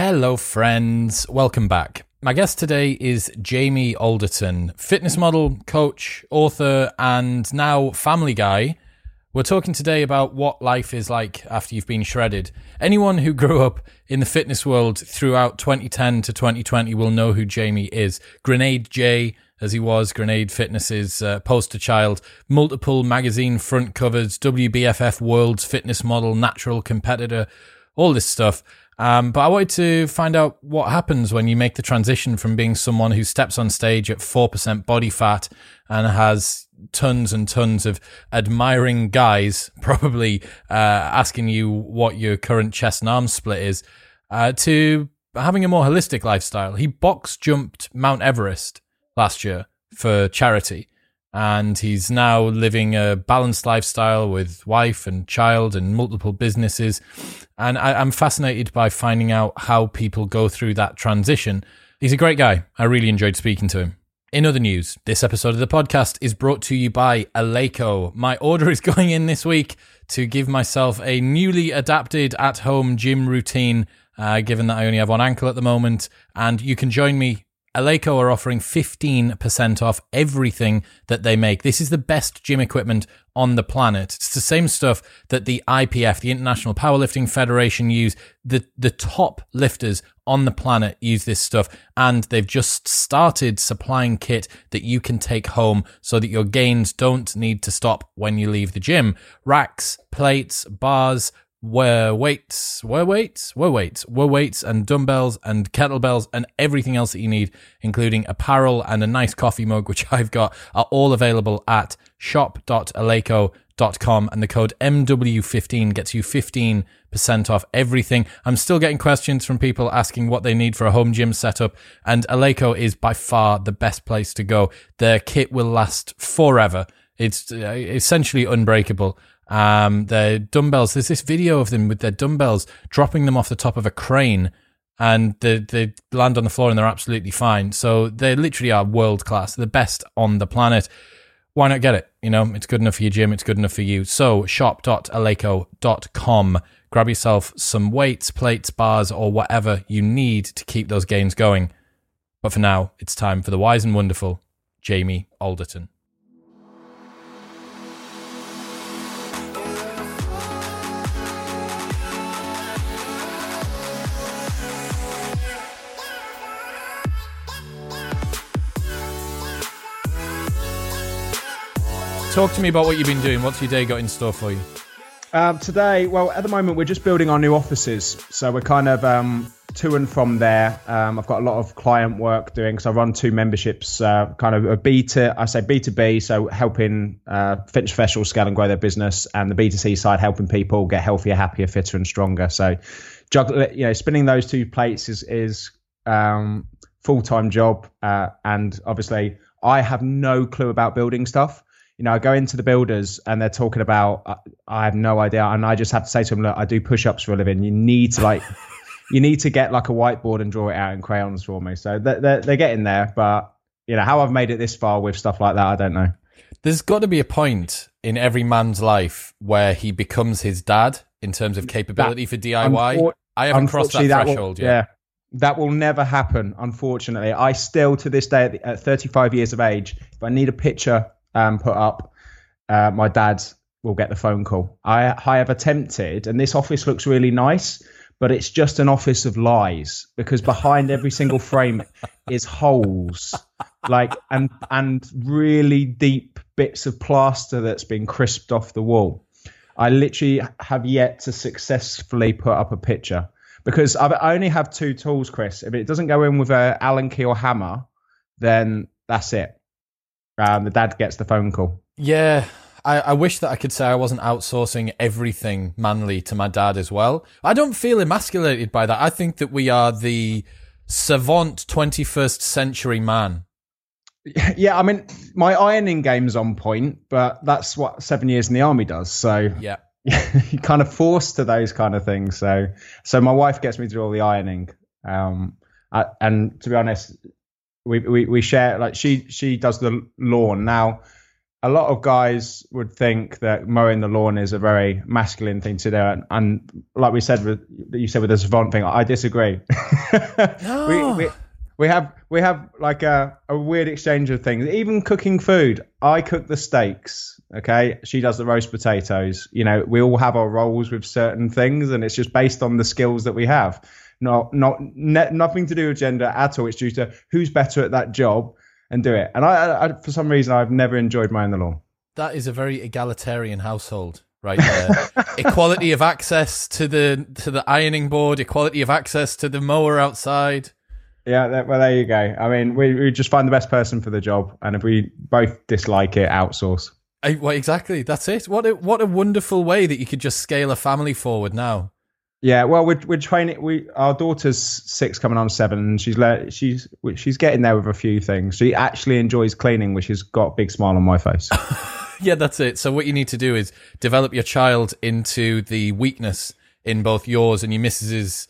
Hello, friends. Welcome back. My guest today is Jamie Alderton, fitness model, coach, author, and now family guy. We're talking today about what life is like after you've been shredded. Anyone who grew up in the fitness world throughout 2010 to 2020 will know who Jamie is. Grenade J, as he was, Grenade Fitness's uh, poster child, multiple magazine front covers, WBFF World's Fitness Model, Natural Competitor, all this stuff. Um, but I wanted to find out what happens when you make the transition from being someone who steps on stage at 4% body fat and has tons and tons of admiring guys probably uh, asking you what your current chest and arm split is uh, to having a more holistic lifestyle. He box jumped Mount Everest last year for charity and he's now living a balanced lifestyle with wife and child and multiple businesses. And I, am fascinated by finding out how people go through that transition. He's a great guy. I really enjoyed speaking to him. In other news, this episode of the podcast is brought to you by Eleiko. My order is going in this week to give myself a newly adapted at home gym routine, uh, given that I only have one ankle at the moment. And you can join me Eleiko are offering 15% off everything that they make. This is the best gym equipment on the planet. It's the same stuff that the IPF, the International Powerlifting Federation, use. The, the top lifters on the planet use this stuff, and they've just started supplying kit that you can take home so that your gains don't need to stop when you leave the gym. Racks, plates, bars, were weights, were weights, were weights, were weights, and dumbbells and kettlebells and everything else that you need, including apparel and a nice coffee mug, which I've got, are all available at shop.eleiko.com. And the code MW15 gets you 15% off everything. I'm still getting questions from people asking what they need for a home gym setup, and Eleiko is by far the best place to go. Their kit will last forever. It's uh, essentially unbreakable um, their dumbbells. There's this video of them with their dumbbells dropping them off the top of a crane, and they they land on the floor and they're absolutely fine. So they literally are world class, the best on the planet. Why not get it? You know, it's good enough for your gym. It's good enough for you. So shop.eleiko.com. Grab yourself some weights, plates, bars, or whatever you need to keep those gains going. But for now, it's time for the wise and wonderful Jamie Alderton. Talk to me about what you've been doing. What's your day got in store for you? Um, today, well, at the moment, we're just building our new offices. So we're kind of um, to and from there. Um, I've got a lot of client work doing because I run two memberships, uh, kind of a B to, I say B to B, so helping uh, professionals scale and grow their business, and the B to C side, helping people get healthier, happier, fitter, and stronger. So, juggle, you know, spinning those two plates is is um, full time job, uh, and obviously, I have no clue about building stuff you know, I go into the builders and they're talking about, I, I have no idea. And I just have to say to them, look, I do push ups for a living. You need to like, you need to get like a whiteboard and draw it out in crayons for me. So they're, they're, they're getting there. But, you know, how I've made it this far with stuff like that, I don't know. There's got to be a point in every man's life where he becomes his dad in terms of capability that, for DIY. I haven't crossed that threshold will, yet. Yeah. That will never happen, unfortunately. I still, to this day, at 35 years of age, if I need a picture um, put up, uh, my dad will get the phone call. I, I have attempted, and this office looks really nice, but it's just an office of lies because behind every single frame is holes, like and and really deep bits of plaster that's been crisped off the wall. I literally have yet to successfully put up a picture because I only have two tools, Chris. If it doesn't go in with a Allen key or hammer, then that's it um, the dad gets the phone call. Yeah, I, I, wish that I could say I wasn't outsourcing everything manly to my dad as well. I don't feel emasculated by that. I think that we are the savant 21st century man. Yeah, I mean, my ironing game's on point, but that's what seven years in the army does. So yeah, you're kind of forced to those kind of things. So, so my wife gets me to do all the ironing. Um, I, and to be honest, we, we we share like she she does the lawn now a lot of guys would think that mowing the lawn is a very masculine thing to do, and, and like we said, with, you said with the savant thing, I disagree. No. we, we, we have we have like a, a weird exchange of things. Even cooking food, I cook the steaks. Okay, she does the roast potatoes. You know, we all have our roles with certain things, and it's just based on the skills that we have. Not not ne- nothing to do with gender at all. It's due to who's better at that job and do it. And I, I for some reason, I've never enjoyed mowing the lawn. That is a very egalitarian household, right there. equality of access to the to the ironing board, equality of access to the mower outside. Yeah, that, well, there you go. I mean, we, we just find the best person for the job, and if we both dislike it, outsource. I, well, exactly. That's it. What a what a wonderful way that you could just scale a family forward now. Yeah, well, we're we're training. We our daughter's six, coming on seven, and she's le- she's she's getting there with a few things. She actually enjoys cleaning, which has got a big smile on my face. Yeah, that's it. So what you need to do is develop your child into the weakness in both yours and your missus's.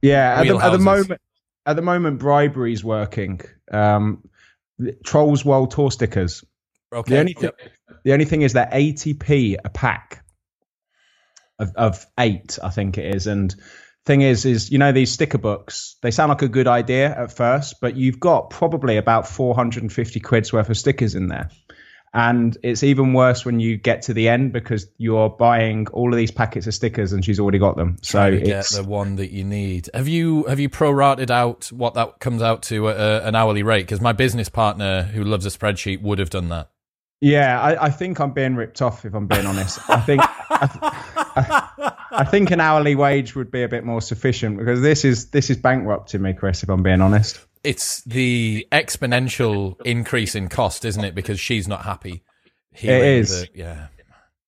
yeah, at the, at the moment, at the moment, bribery's working. Um, Trolls World Tour stickers. Okay. The only thing, the only thing is they're eighty p a pack of of eight, I think it is. And thing is, is you know these sticker books. They sound like a good idea at first, but you've got probably about four hundred and fifty quid's worth of stickers in there. And it's even worse when you get to the end because you're buying all of these packets of stickers and she's already got them. So to get it's the one that you need. Have you have you prorated out what that comes out to at uh, an hourly rate? Because my business partner, who loves a spreadsheet, would have done that. Yeah, I, I think I'm being ripped off if I'm being honest. I think I, I think an hourly wage would be a bit more sufficient because this is this is bankrupting me, Chris. If I'm being honest. It's the exponential increase in cost, isn't it? Because she's not happy. It is. the- yeah.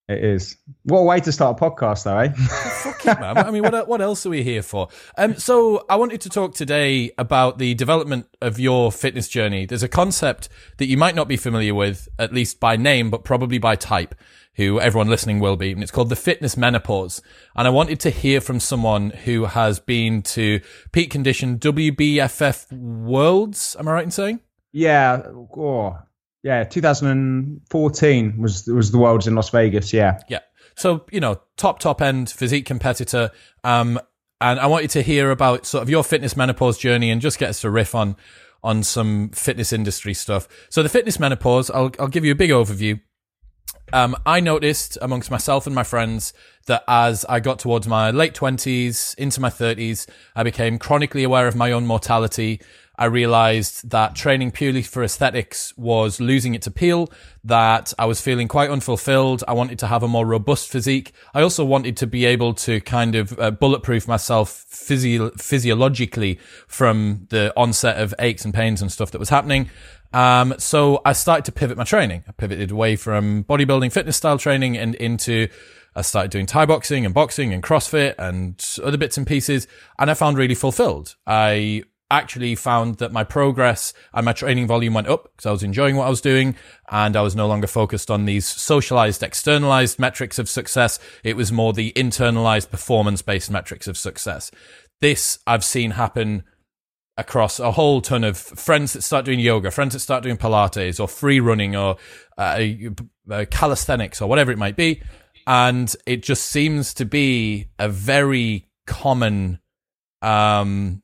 It is. What a way to start a podcast, though, eh? Fuck it, man. I mean, what what else are we here for? Um, so I wanted to talk today about the development of your fitness journey. There's a concept that you might not be familiar with, at least by name, but probably by type, who everyone listening will be, and it's called the fitness menopause. And I wanted to hear from someone who has been to peak condition WBFF Worlds. Am I right in saying? yeah. Oh, yeah. 2014 was was the Worlds in Las Vegas. Yeah. Yeah. So, you know, top, top end physique competitor. Um, and I want you to hear about sort of your fitness menopause journey and just get us to riff on, on some fitness industry stuff. So the fitness menopause, I'll, I'll give you a big overview. Um, I noticed amongst myself and my friends that as I got towards my late 20s, into my 30s, I became chronically aware of my own mortality. I realized that training purely for aesthetics was losing its appeal, that I was feeling quite unfulfilled. I wanted to have a more robust physique. I also wanted to be able to kind of uh, bulletproof myself physio- physiologically from the onset of aches and pains and stuff that was happening. Um, so I started to pivot my training. I pivoted away from bodybuilding fitness style training and into, I started doing Thai boxing and boxing and CrossFit and other bits and pieces. And I found really fulfilled. I actually found that my progress and my training volume went up because I was enjoying what I was doing and I was no longer focused on these socialized, externalized metrics of success. It was more the internalized performance based metrics of success. This I've seen happen across a whole ton of friends that start doing yoga, friends that start doing Pilates or free running or uh, uh, calisthenics or whatever it might be. And it just seems to be a very common um,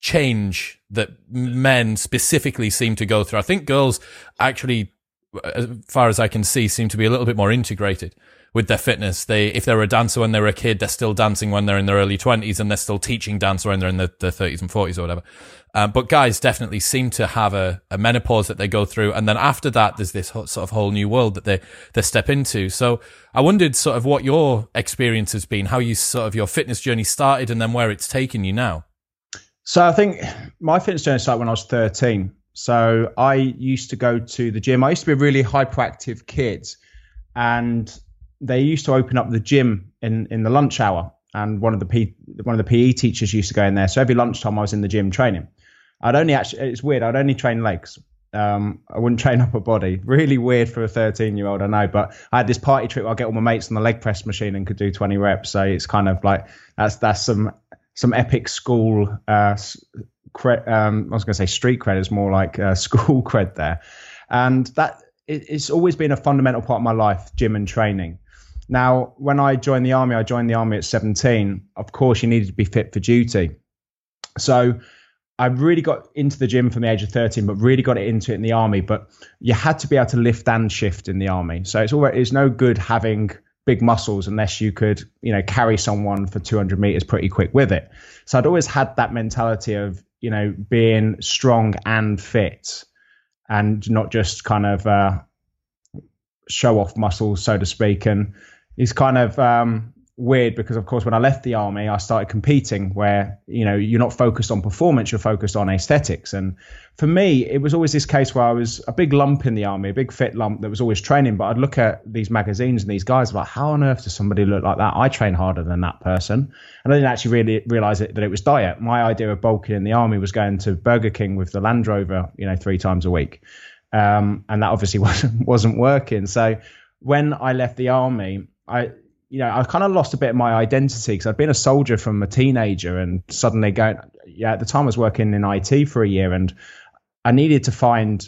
change that men specifically seem to go through. I think girls actually, as far as I can see, seem to be a little bit more integrated with their fitness. They, if they were a dancer when they were a kid, they're still dancing when they're in their early twenties, and they're still teaching dance when they're in their, their 30s and 40s or whatever. Um, but guys definitely seem to have a, a menopause that they go through, and then after that, there's this ho- sort of whole new world that they they step into. So I wondered sort of what your experience has been, how you sort of your fitness journey started, and then where it's taken you now. So I think my fitness journey started when I was 13. So I used to go to the gym. I used to be a really hyperactive kid, and they used to open up the gym in in the lunch hour. And one of the P, one of the PE teachers used to go in there. So every lunchtime I was in the gym training. I'd only actually it's weird. I'd only train legs. Um, I wouldn't train upper body. Really weird for a 13 year old, I know. But I had this party trick where I get all my mates on the leg press machine and could do 20 reps. So it's kind of like that's that's some some epic school uh, cred, um, I was going to say street cred is more like uh, school cred there, and that it, it's always been a fundamental part of my life, gym and training. Now, when I joined the army, I joined the army at 17. Of course, you needed to be fit for duty. So I really got into the gym from the age of 13, but really got into it in the army. But you had to be able to lift and shift in the army. So it's always it's no good having big muscles unless you could, you know, carry someone for 200 meters pretty quick with it. So I'd always had that mentality of, you know, being strong and fit and not just kind of uh, show off muscles, so to speak. And he's kind of um, weird because of course when I left the army I started competing where you know you're not focused on performance you're focused on aesthetics. And for me it was always this case where I was a big lump in the army a big fit lump that was always training. But I'd look at these magazines and these guys like how on earth does somebody look like that? I train harder than that person. And I didn't actually really realize it that it was diet. My idea of bulking in the army was going to Burger King with the Land Rover you know three times a week. Um, and that obviously wasn't wasn't working. So when I left the army I you know, I kind of lost a bit of my identity because I'd been a soldier from a teenager and suddenly going, yeah, at the time I was working in IT for a year and I needed to find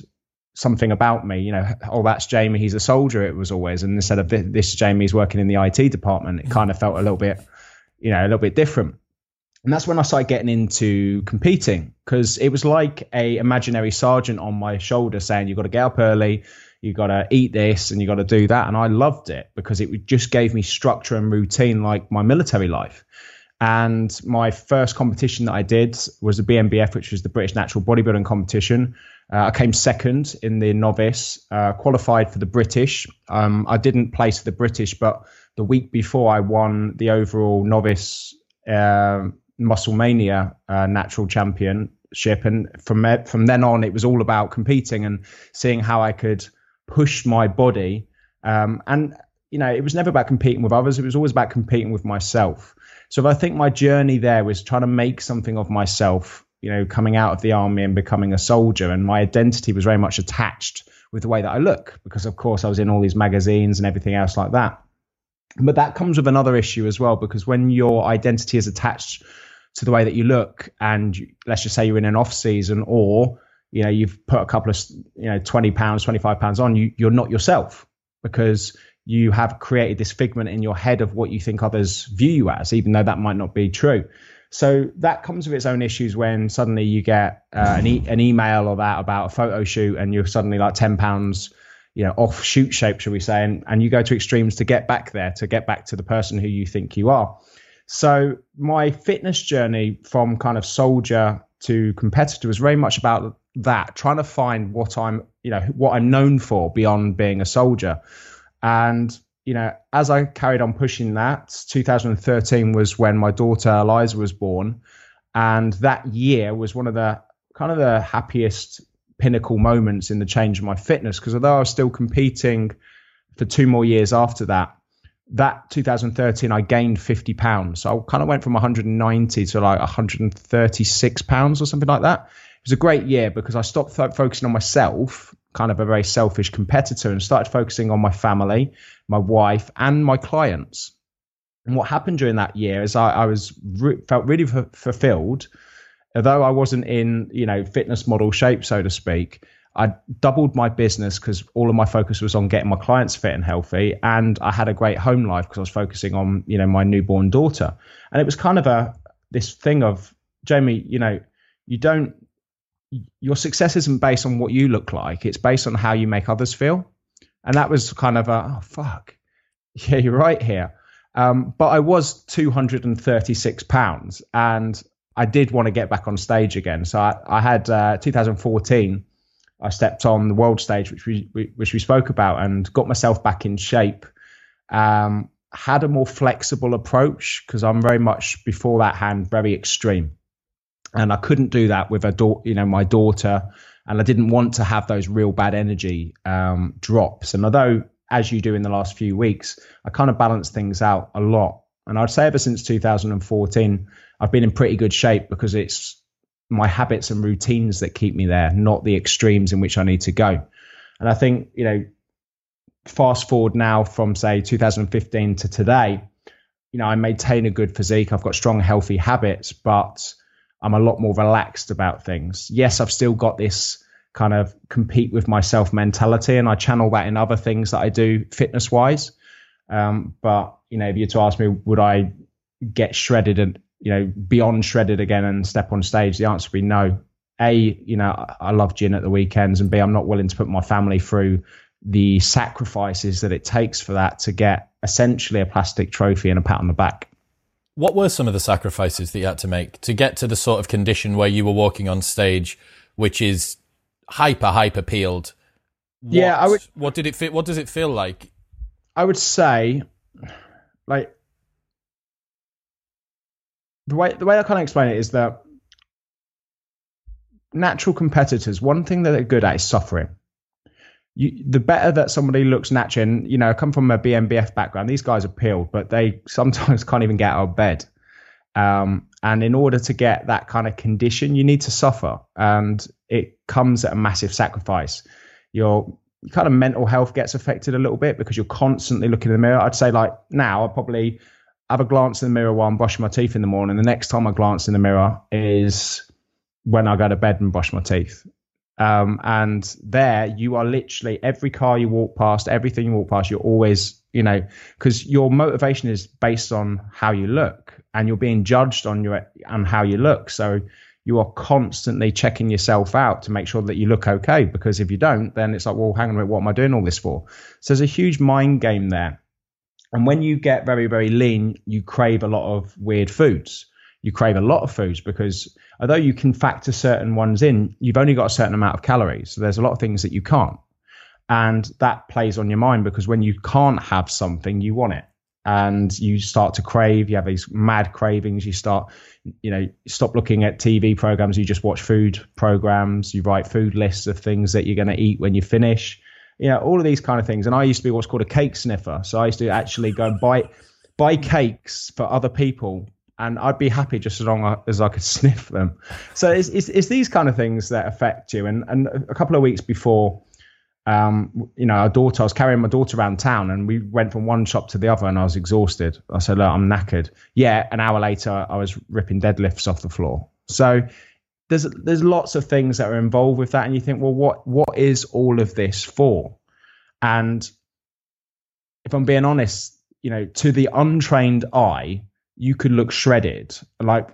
something about me, you know, oh, that's Jamie, he's a soldier, it was always. And instead of this, this Jamie's working in the IT department, it kind of felt a little bit, you know, a little bit different. And that's when I started getting into competing because it was like a imaginary sergeant on my shoulder saying, you've got to get up early, you got to eat this and you got to do that. And I loved it because it just gave me structure and routine like my military life. And my first competition that I did was the BNBF, which was the British Natural Bodybuilding Competition. Uh, I came second in the novice, uh, qualified for the British. Um, I didn't place for the British, but the week before I won the overall novice uh, Muscle Mania uh, Natural Championship. And from from then on, it was all about competing and seeing how I could – push my body. Um, and, you know, it was never about competing with others. It was always about competing with myself. So I think my journey there was trying to make something of myself, you know, coming out of the army and becoming a soldier. And my identity was very much attached with the way that I look, because of course I was in all these magazines and everything else like that. But that comes with another issue as well, because when your identity is attached to the way that you look, and let's just say you're in an off season or you know you've put a couple of you know 20 pounds 25 pounds on you you're not yourself because you have created this figment in your head of what you think others view you as even though that might not be true. So that comes with its own issues when suddenly you get uh, an, e- an email or that about a photo shoot and you're suddenly like 10 pounds you know off shoot shape shall we say and, and you go to extremes to get back there to get back to the person who you think you are. So my fitness journey from kind of soldier to competitor was very much about that, trying to find what I'm, you know, what I'm known for beyond being a soldier. And, you know, as I carried on pushing that, 2013 was when my daughter Eliza was born. And that year was one of the kind of the happiest pinnacle moments in the change of my fitness. Because although I was still competing for two more years after that, that 2013 I gained 50 pounds. So I kind of went from 190 to like 136 pounds or something like that was a great year because I stopped focusing on myself, kind of a very selfish competitor, and started focusing on my family, my wife, and my clients. And what happened during that year is I, I was re- felt really f- fulfilled, although I wasn't in you know fitness model shape, so to speak. I doubled my business because all of my focus was on getting my clients fit and healthy, and I had a great home life because I was focusing on you know my newborn daughter, and it was kind of a this thing of Jamie, you know, you don't your success isn't based on what you look like it's based on how you make others feel. And that was kind of a oh fuck. Yeah you're right here. Um, but i was 236 pounds and i did want to get back on stage again. So i, I had uh, 2014 i stepped on the world stage which we, we, which we spoke about and got myself back in shape. Um, had a more flexible approach because i'm very much before that hand very extreme and I couldn't do that with a daughter, you know, my daughter, and I didn't want to have those real bad energy um, drops. And although, as you do in the last few weeks, I kind of balance things out a lot. And I'd say ever since 2014, I've been in pretty good shape because it's my habits and routines that keep me there, not the extremes in which I need to go. And I think, you know, fast forward now from say 2015 to today, you know, I maintain a good physique. I've got strong, healthy habits, but I'm a lot more relaxed about things. Yes, I've still got this kind of compete with myself mentality, and I channel that in other things that I do fitness wise. Um, but you know, if you were to ask me, would I get shredded and you know, beyond shredded again and step on stage? The answer would be no. A, you know, I love gin at the weekends, and B, I'm not willing to put my family through the sacrifices that it takes for that to get essentially a plastic trophy and a pat on the back. What were some of the sacrifices that you had to make to get to the sort of condition where you were walking on stage, which is hyper hyper peeled? What, yeah, I would. What did it feel? What does it feel like? I would say, like the way the way I kind of explain it is that natural competitors, one thing that they're good at is suffering. You, the better that somebody looks natural, and you know, I come from a BNBF background. These guys are peeled, but they sometimes can't even get out of bed. Um, and in order to get that kind of condition, you need to suffer, and it comes at a massive sacrifice. Your kind of mental health gets affected a little bit because you're constantly looking in the mirror. I'd say like now, I probably have a glance in the mirror while I'm brushing my teeth in the morning. The next time I glance in the mirror is when I go to bed and brush my teeth. Um, and there you are literally every car you walk past, everything you walk past, you're always, you know, because your motivation is based on how you look and you're being judged on your on how you look. So you are constantly checking yourself out to make sure that you look okay. Because if you don't, then it's like, well, hang on a minute, what am I doing all this for? So there's a huge mind game there. And when you get very, very lean, you crave a lot of weird foods. You crave a lot of foods because although you can factor certain ones in, you've only got a certain amount of calories. So there's a lot of things that you can't. And that plays on your mind because when you can't have something, you want it. And you start to crave, you have these mad cravings. You start, you know, stop looking at TV programs, you just watch food programs, you write food lists of things that you're going to eat when you finish. You know, all of these kind of things. And I used to be what's called a cake sniffer. So I used to actually go and buy buy cakes for other people and I'd be happy just as long as I could sniff them. So it's, it's, it's these kind of things that affect you. And and a couple of weeks before, um, you know, our daughter, I was carrying my daughter around town, and we went from one shop to the other, and I was exhausted. I said, "Look, I'm knackered." Yeah, an hour later, I was ripping deadlifts off the floor. So there's there's lots of things that are involved with that, and you think, well, what what is all of this for? And if I'm being honest, you know, to the untrained eye, you could look shredded, like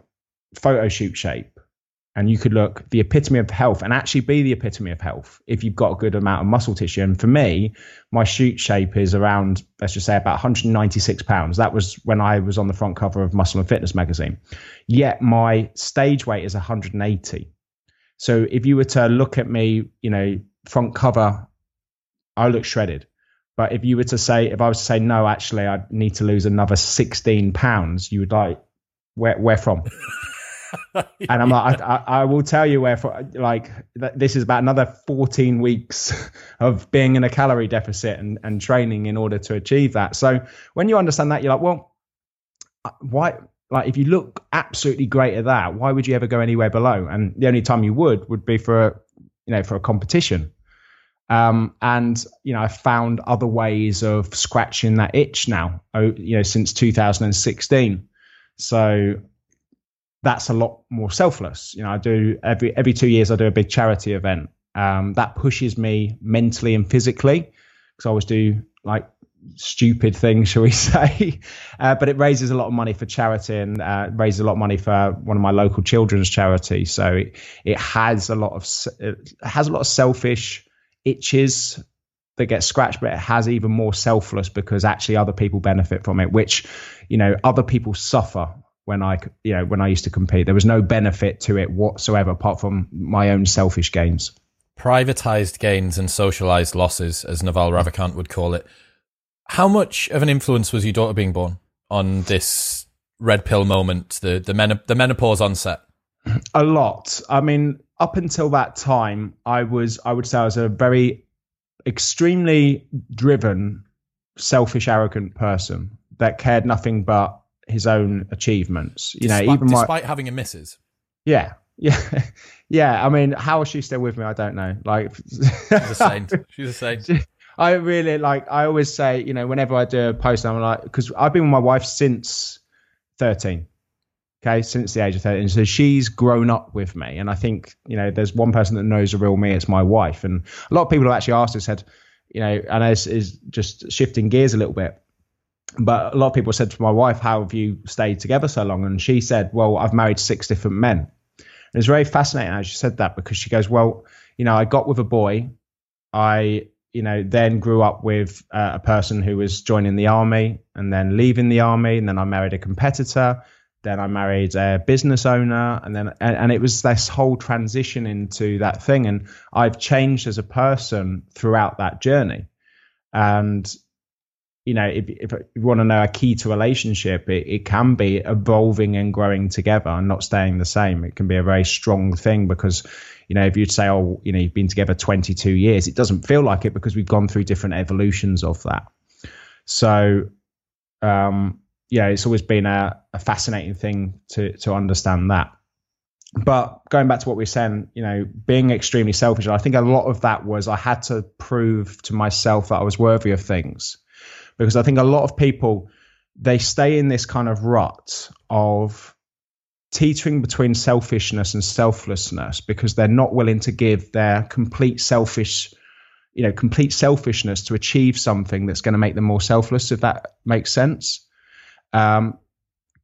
photo shoot shape, and you could look the epitome of health and actually be the epitome of health if you've got a good amount of muscle tissue. And for me, my shoot shape is around, let's just say, about 196 pounds. That was when I was on the front cover of Muscle and Fitness magazine. Yet my stage weight is 180. So if you were to look at me, you know, front cover, I look shredded. But if you were to say, if I was to say, no, actually, I need to lose another 16 pounds, you would like, where, where from? and I'm like, I, I, will tell you where, for, like, this is about another 14 weeks of being in a calorie deficit and, and training in order to achieve that. So when you understand that, you're like, well, uh, why? Like, if you look absolutely great at that, why would you ever go anywhere below? And the only time you would would be for, a, you know, for a competition. Um, and you know, I found other ways of scratching that itch now. You know, since 2016. So that's a lot more selfless. You know, I do every every two years I do a big charity event. Um, that pushes me mentally and physically because I always do like stupid things, shall we say? Uh, but it raises a lot of money for charity and uh, raises a lot of money for one of my local children's charities. So it, it has a lot of it has a lot of selfish itches that get scratched, but it has even more selfless because actually other people benefit from it, which, you know, other people suffer when I, you know, when I used to compete. There was no benefit to it whatsoever apart from my own selfish gains. Privatized gains and socialized losses, as Naval Ravikant would call it. How much of an influence was your daughter being born on this red pill moment, the the, men- the menopause onset? A lot. I mean, up until that time, I was, I would say, I was a very extremely driven, selfish, arrogant person that cared nothing but his own achievements. You despite, know, even my, despite having a missus. Yeah, yeah, yeah. I mean, how is she still with me? I don't know. Like, she's a saint. She's a saint. I really like. I always say, you know, whenever I do a post, I'm like, because I've been with my wife since thirteen okay, since the age of 13. So she's grown up with me. And I think, you know, there's one person that knows the real me, it's my wife. And a lot of people have actually asked us, said, you know, and as is just shifting gears a little bit. but a lot of people said to my wife, "How have you stayed together so long?" And she said, "Well, I've married six different men." And it was very fascinating how she said that because she goes, "Well, you know, I got with a boy, I." You know, then grew up with uh, a person who was joining the army and then leaving the army, and then I married a competitor. Then I married a business owner, and then and, and it was this whole transition into that thing. And I've changed as a person throughout that journey. And you know, if, if you want to know a key to relationship, it, it can be evolving and growing together and not staying the same. It can be a very strong thing because, you know, if you'd say, oh, you know, you've been together 22 years, it doesn't feel like it because we've gone through different evolutions of that. So, um, yeah, it's always been a, a fascinating thing to to understand that. But going back to what we are saying, you know, being extremely selfish, I think a lot of that was I had to prove to myself that I was worthy of things because I think a lot of people they stay in this kind of rut of teetering between selfishness and selflessness because they're not willing to give their complete selfish you know complete selfishness to achieve something that's going to make them more selfless if that makes sense um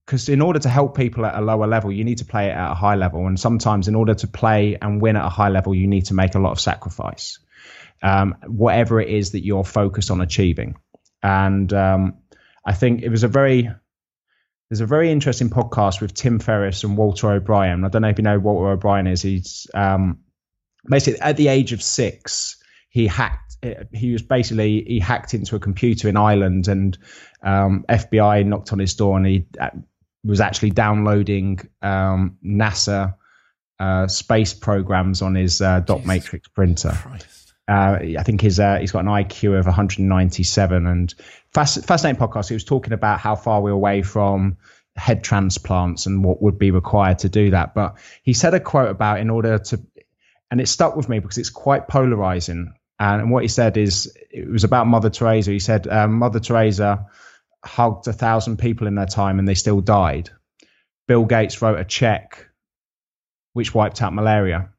because in order to help people at a lower level you need to play it at a high level and sometimes in order to play and win at a high level you need to make a lot of sacrifice um, whatever it is that you're focused on achieving and um, I think it was a very there's a very interesting podcast with Tim Ferriss and Walter O'Brien. I don't know if you know Walter O'Brien is. He's um, basically at the age of six, he hacked. He was basically he hacked into a computer in Ireland, and um, FBI knocked on his door, and he uh, was actually downloading um, NASA uh, space programs on his uh, dot matrix printer. Uh, I think his uh, he's got an IQ of 197 and fascinating podcast. He was talking about how far we're away from head transplants and what would be required to do that. But he said a quote about in order to, and it stuck with me because it's quite polarizing. And what he said is it was about Mother Teresa. He said um, Mother Teresa hugged a thousand people in their time and they still died. Bill Gates wrote a check which wiped out malaria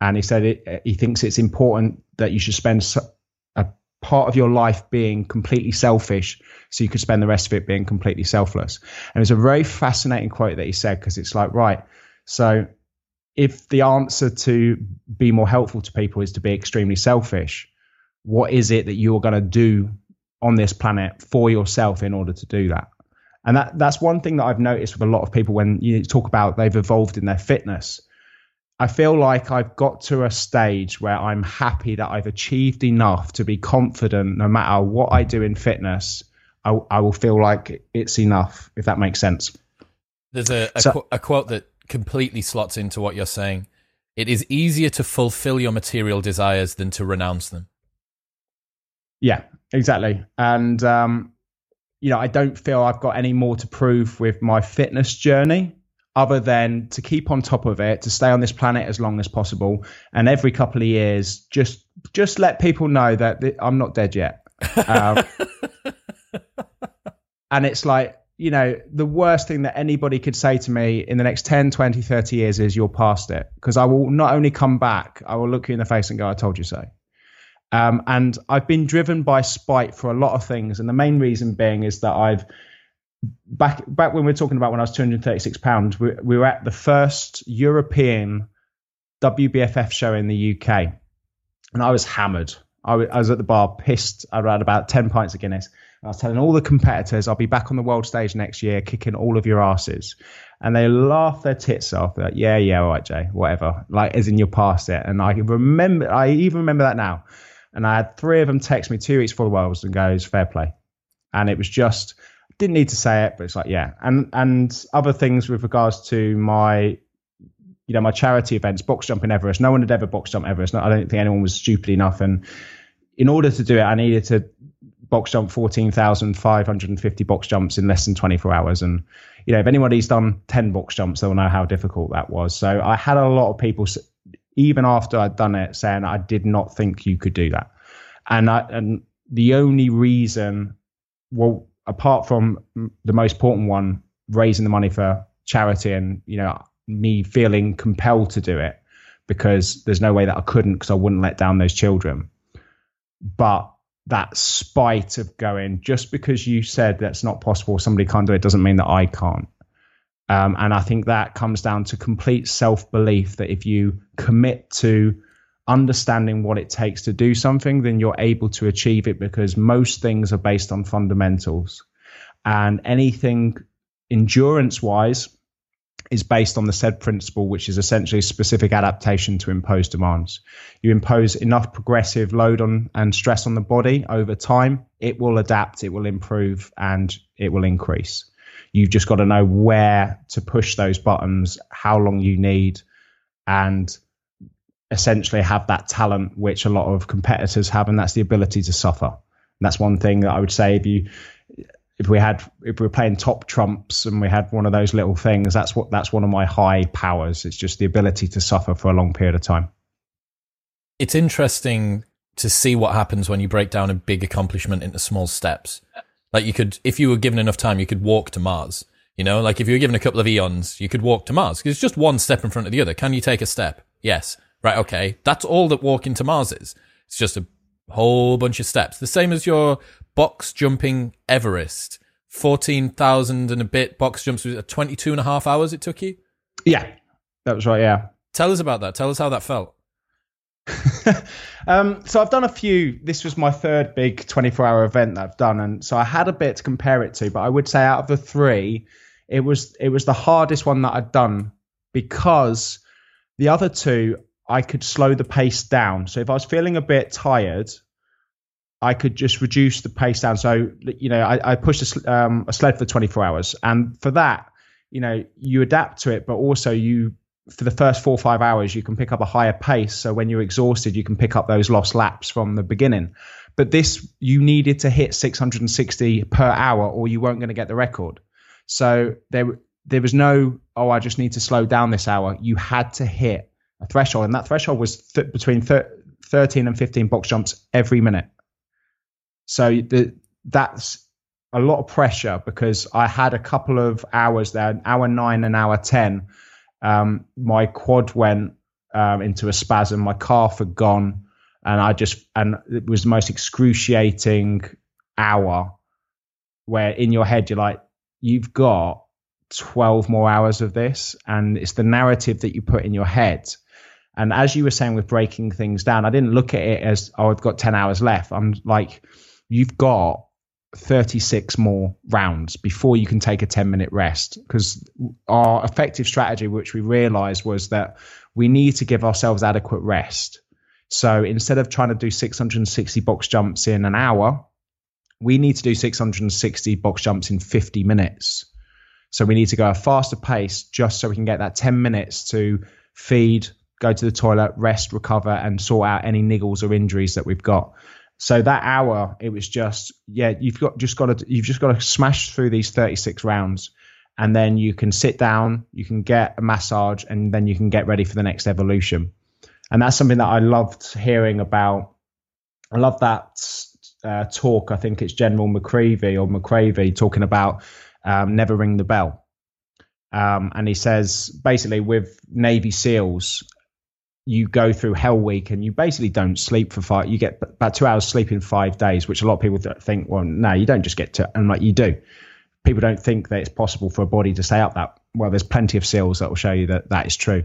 and he said it, he thinks it's important that you should spend a part of your life being completely selfish so you could spend the rest of it being completely selfless and it's a very fascinating quote that he said because it's like right so if the answer to be more helpful to people is to be extremely selfish what is it that you're going to do on this planet for yourself in order to do that and that that's one thing that I've noticed with a lot of people when you talk about they've evolved in their fitness I feel like I've got to a stage where I'm happy that I've achieved enough to be confident no matter what I do in fitness, I, I will feel like it's enough, if that makes sense. There's a, a, so, qu- a quote that completely slots into what you're saying. It is easier to fulfill your material desires than to renounce them. Yeah, exactly. And, um, you know, I don't feel I've got any more to prove with my fitness journey other than to keep on top of it, to stay on this planet as long as possible, and every couple of years, just just let people know that I'm not dead yet. Um, and it's like you know the worst thing that anybody could say to me in the next 10 20 30 years is you're past it because i will not only come back i will look you in the face and go i told you so um, and i've been driven by spite for a lot of things and the main reason being is that i've back back when we were talking about when I was 236 pounds, we, we, were at the first European WBFF show in the UK, and I was hammered. I was, I was at the bar, pissed. I had about 10 pints of Guinness. I was telling all the competitors, I'll be back on the world stage next year, kicking all of your asses. And they laugh their tits off. like, yeah, yeah, all right, Jay, whatever. Like, as in you're past it. And I remember, I even remember that now. And I had three of them text me two weeks before the Worlds and goes, fair play. And it was just, didn't need to say it, but it's like yeah, and and other things with regards to my you know my charity events, box jumping Everest. No one had ever box jumped Everest. I don't think anyone was stupid enough. And in order to do it, I needed to box jump fourteen thousand five hundred and fifty box jumps in less than twenty four hours. And you know if anybody's done ten box jumps, they'll know how difficult that was. So I had a lot of people, even after I'd done it, saying I did not think you could do that. And I, and the only reason, well apart from the most important one, raising the money for charity and, you know, me feeling compelled to do it because there's no way that I couldn't because I wouldn't let down those children. But that spite of going just because you said that's not possible, somebody can't do it, doesn't mean that I can't. Um, and I think that comes down to complete self belief that if you commit to understanding what it takes to do something, then you're able to achieve it because most things are based on fundamentals. And anything endurance wise is based on the SAID principle, which is essentially specific adaptation to imposed demands. You impose enough progressive load on and stress on the body over time, it will adapt, it will improve, and it will increase. You've just got to know where to push those buttons, how long you need, and essentially have that talent which a lot of competitors have, and that's the ability to suffer. And that's one thing that I would say if you if we had if we were playing top trumps and we had one of those little things, that's what that's one of my high powers. It's just the ability to suffer for a long period of time. It's interesting to see what happens when you break down a big accomplishment into small steps. Like you could, if you were given enough time, you could walk to Mars. You know, like if you were given a couple of eons, you could walk to Mars. It's just one step in front of the other. Can you take a step? Yes. Right. Okay. That's all that walking to Mars is. It's just a whole bunch of steps. The same as your box jumping Everest. 14,000 and a bit box jumps was 22 and a half hours it took you? Yeah. That was right. Yeah. Tell us about that. Tell us how that felt. um, so I've done a few. This was my third big 24 hour event that I've done, and so I had a bit to compare it to. But I would say out of the three, it was it was the hardest one that I'd done because the other two I could slow the pace down. So if I was feeling a bit tired, I could just reduce the pace down. So you know, I, I pushed a, um, a sled for 24 hours, and for that, you know, you adapt to it, but also you for the first four or five hours, you can pick up a higher pace. So when you're exhausted, you can pick up those lost laps from the beginning. But this, you needed to hit 660 per hour, or you weren't going to get the record. So there, there was no, oh, I just need to slow down this hour. You had to hit a threshold, and that threshold was th- between thir- 13 and 15 box jumps every minute. So the, that's a lot of pressure because I had a couple of hours there, an hour nine and hour 10 um, my quad went um, into a spasm, my calf had gone, and I just and it was the most excruciating hour where in your head you're like, you've got 12 more hours of this, and it's the narrative that you put in your head. And as you were saying with breaking things down, I didn't look at it as oh, I've got 10 hours left. I'm like, you've got 36 more rounds before you can take a 10 minute rest because our effective strategy which we realized was that we need to give ourselves adequate rest. So instead of trying to do 660 box jumps in an hour we need to do 660 box jumps in 50 minutes. So we need to go a faster pace just so we can get that 10 minutes to feed go to the toilet rest recover and sort out any niggles or injuries that we've got so that hour, it was just yeah, you've got just got to you've just got to smash through these 36 rounds, and then you can sit down, you can get a massage, and then you can get ready for the next evolution. And that's something that I loved hearing about. I love that uh, talk. I think it's General McCreevy or McCravey talking about um, never ring the bell. Um, and he says basically with Navy SEALs, you go through Hell Week and you basically don't sleep for five. You get about two hours sleep in five days, which a lot of people think, well, no, you don't just get to, and like you do. People don't think that it's possible for a body to stay up that. Well, there's plenty of seals that will show you that that is true.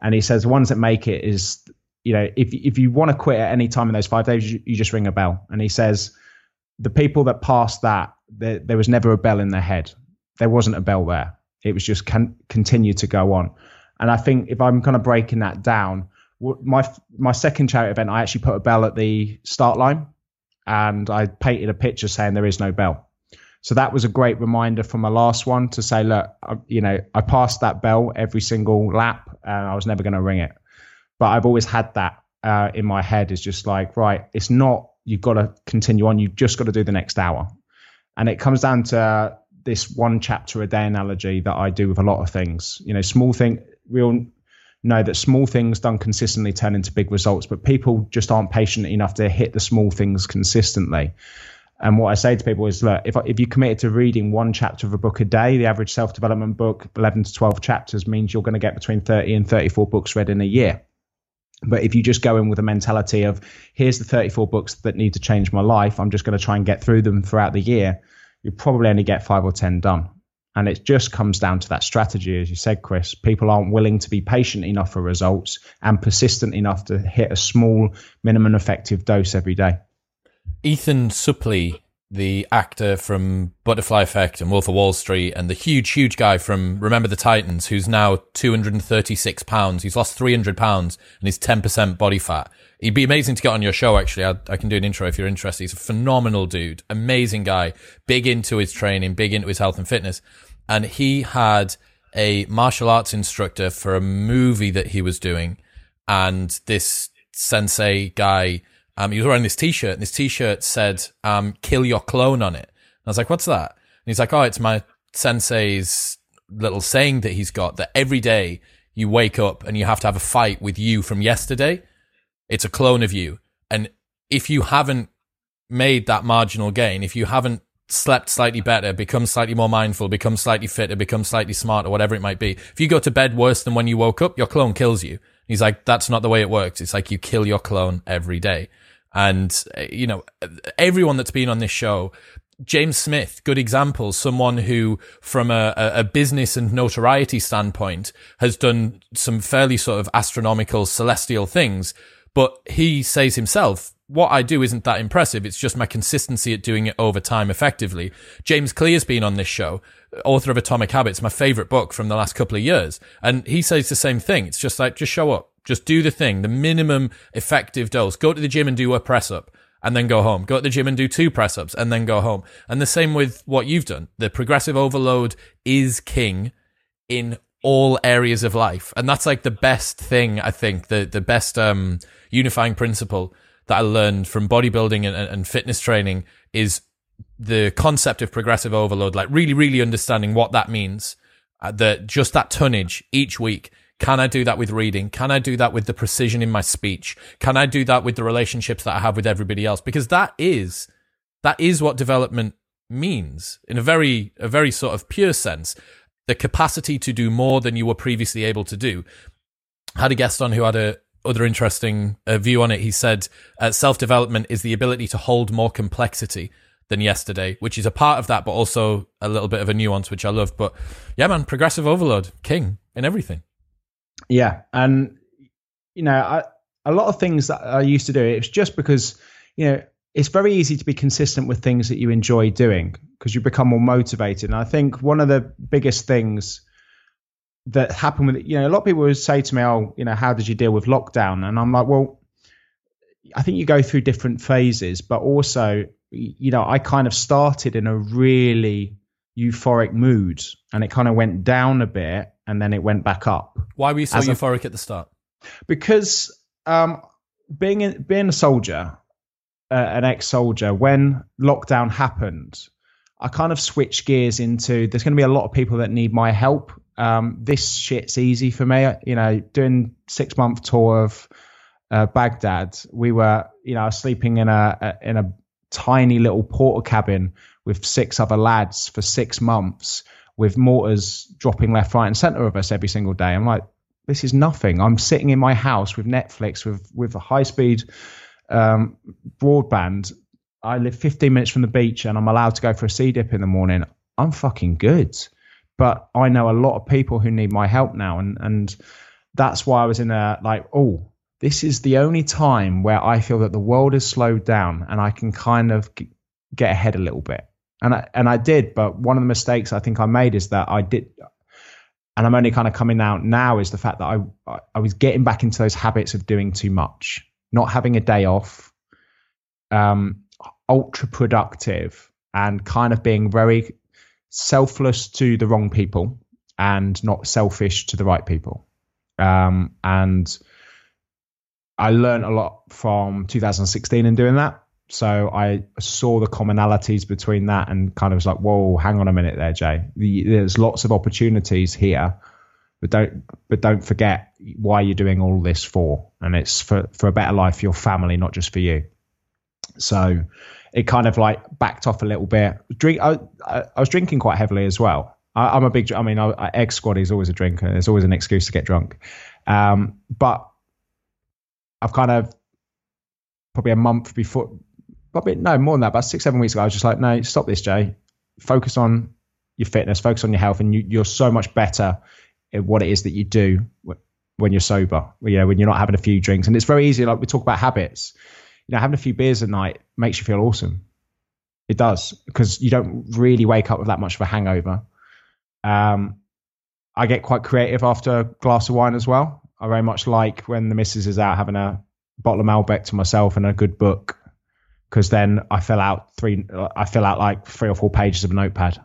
And he says the ones that make it is, you know, if if you want to quit at any time in those five days, you, you just ring a bell. And he says the people that passed that, there, there was never a bell in their head. There wasn't a bell there. It was just can continue to go on. And I think if I'm kind of breaking that down, my my second charity event, I actually put a bell at the start line, and I painted a picture saying there is no bell. So that was a great reminder from my last one to say, look, you know, I passed that bell every single lap, and I was never going to ring it. But I've always had that uh, in my head. Is just like, right, it's not. You've got to continue on. You've just got to do the next hour, and it comes down to this one chapter a day analogy that I do with a lot of things. You know, small thing, real know that small things done consistently turn into big results, but people just aren't patient enough to hit the small things consistently. And what I say to people is, look, if, if you committed to reading one chapter of a book a day, the average self development book, 11 to 12 chapters, means you're going to get between 30 and 34 books read in a year. But if you just go in with a mentality of here's the 34 books that need to change my life, I'm just going to try and get through them throughout the year, you probably only get five or 10 done. And it just comes down to that strategy, as you said, Chris. People aren't willing to be patient enough for results and persistent enough to hit a small minimum effective dose every day. Ethan Suplee the actor from Butterfly Effect and Wolf of Wall Street, and the huge, huge guy from Remember the Titans, who's now 236 pounds. He's lost 300 pounds and he's 10% body fat. He'd be amazing to get on your show, actually. I, I, can do an intro if you're interested. He's a phenomenal dude, amazing guy, big into his training, big into his health and fitness. And he had a martial arts instructor for a movie that he was doing. And this sensei guy um, he was wearing this t-shirt and this t-shirt said, um, kill your clone on it. And I was like, what's that? And he's like, oh, it's my sensei's little saying that he's got that every day you wake up and you have to have a fight with you from yesterday. It's a clone of you. And if you haven't made that marginal gain, if you haven't slept slightly better, become slightly more mindful, become slightly fitter, become slightly smarter, whatever it might be. If you go to bed worse than when you woke up, your clone kills you. He's like, that's not the way it works. It's like you kill your clone every day. And, uh, you know, everyone that's been on this show, James Smith, good example, someone who, from a, a, business and notoriety standpoint, has done some fairly sort of astronomical, celestial things. But he says himself, what I do isn't that impressive. It's just my consistency at doing it over time effectively. James Clear's been on this show, author of Atomic Habits, my favorite book from the last couple of years. And he says the same thing. It's just like, just show up. Just do the thing, the minimum effective dose. Go to the gym and do a press up and then go home. Go to the gym and do two press ups and then go home. And the same with what you've done. The progressive overload is king in all areas of life. And that's like the best thing, I think, the, the best, um, unifying principle that I learned from bodybuilding and, and fitness training is the concept of progressive overload, like really, really understanding what that means. Uh, that just that tonnage each week can I do that with reading? Can I do that with the precision in my speech? Can I do that with the relationships that I have with everybody else? Because that is, that is what development means in a very, a very sort of pure sense. The capacity to do more than you were previously able to do. I had a guest on who had a, other interesting uh, view on it. He said uh, self development is the ability to hold more complexity than yesterday, which is a part of that, but also a little bit of a nuance, which I love. But yeah, man, progressive overload, king in everything. Yeah, and you know, I, a lot of things that I used to do, it's just because you know it's very easy to be consistent with things that you enjoy doing because you become more motivated. And I think one of the biggest things that happened with you know a lot of people would say to me, "Oh, you know, how did you deal with lockdown?" And I'm like, well. I think you go through different phases, but also, you know, I kind of started in a really euphoric mood and it kind of went down a bit and then it went back up. Why were you so As euphoric a, at the start? Because um, being in, being a soldier, uh, an ex-soldier, when lockdown happened, I kind of switched gears into there's going to be a lot of people that need my help. Um, this shit's easy for me. You know, doing six month tour of uh, Baghdad, we were, you know, sleeping in a, a in a tiny little Portakabin with six other lads for six months with mortars dropping left, right, and center of us every single day. I'm like, this is nothing. I'm sitting in my house with Netflix, with with a high speed um, broadband. I live 15 minutes from the beach, and I'm allowed to go for a sea dip in the morning. I'm fucking good. But I know a lot of people who need my help now, and and that's why I was in a like, oh, this is the only time where I feel that the world has slowed down, and I can kind of get ahead a little bit and I, and I did. But one of the mistakes I think I made is that I did, and I'm only kind of coming out now is the fact that I I was getting back into those habits of doing too much, not having a day off, um, ultra productive, and kind of being very selfless to the wrong people and not selfish to the right people. Um, and I learned a lot from 2016 in doing that. So I saw the commonalities between that and kind of was like, whoa, hang on a minute there, Jay. The, there's lots of opportunities here, but don't but don't forget why you're doing all this for, and it's for for a better life for your family, not just for you. So it kind of like backed off a little bit. Drink. I, I, I was drinking quite heavily as well. I, am a big. I mean, I, egg squad is always a drinker. There's always an excuse to get drunk. Um, but I've kind of probably a month before, probably no more than that, about six seven weeks ago, I was just like, no, stop this, Jay. Focus on your fitness, focus on your health, and you, you're so much better at what it is that you do when you're sober. You know, when you're not having a few drinks, and it's very easy. Like we talk about habits. You know, having a few beers at night makes you feel awesome. It does because you don't really wake up with that much of a hangover. Um, I get quite creative after a glass of wine as well. I very much like when the missus is out having a bottle of Malbec to myself and a good book, because then I fill out three, I fill out like three or four pages of a notepad,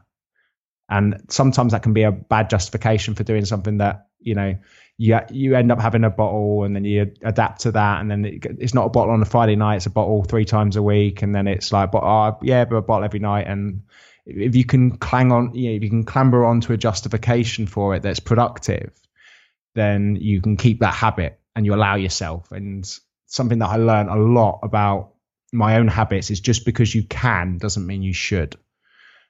and sometimes that can be a bad justification for doing something that you know you you end up having a bottle and then you adapt to that and then it, it's not a bottle on a Friday night it's a bottle three times a week and then it's like but oh, yeah but a bottle every night and if you can clang on you know, if you can clamber onto a justification for it that's productive then you can keep that habit and you allow yourself. And something that I learned a lot about my own habits is just because you can doesn't mean you should.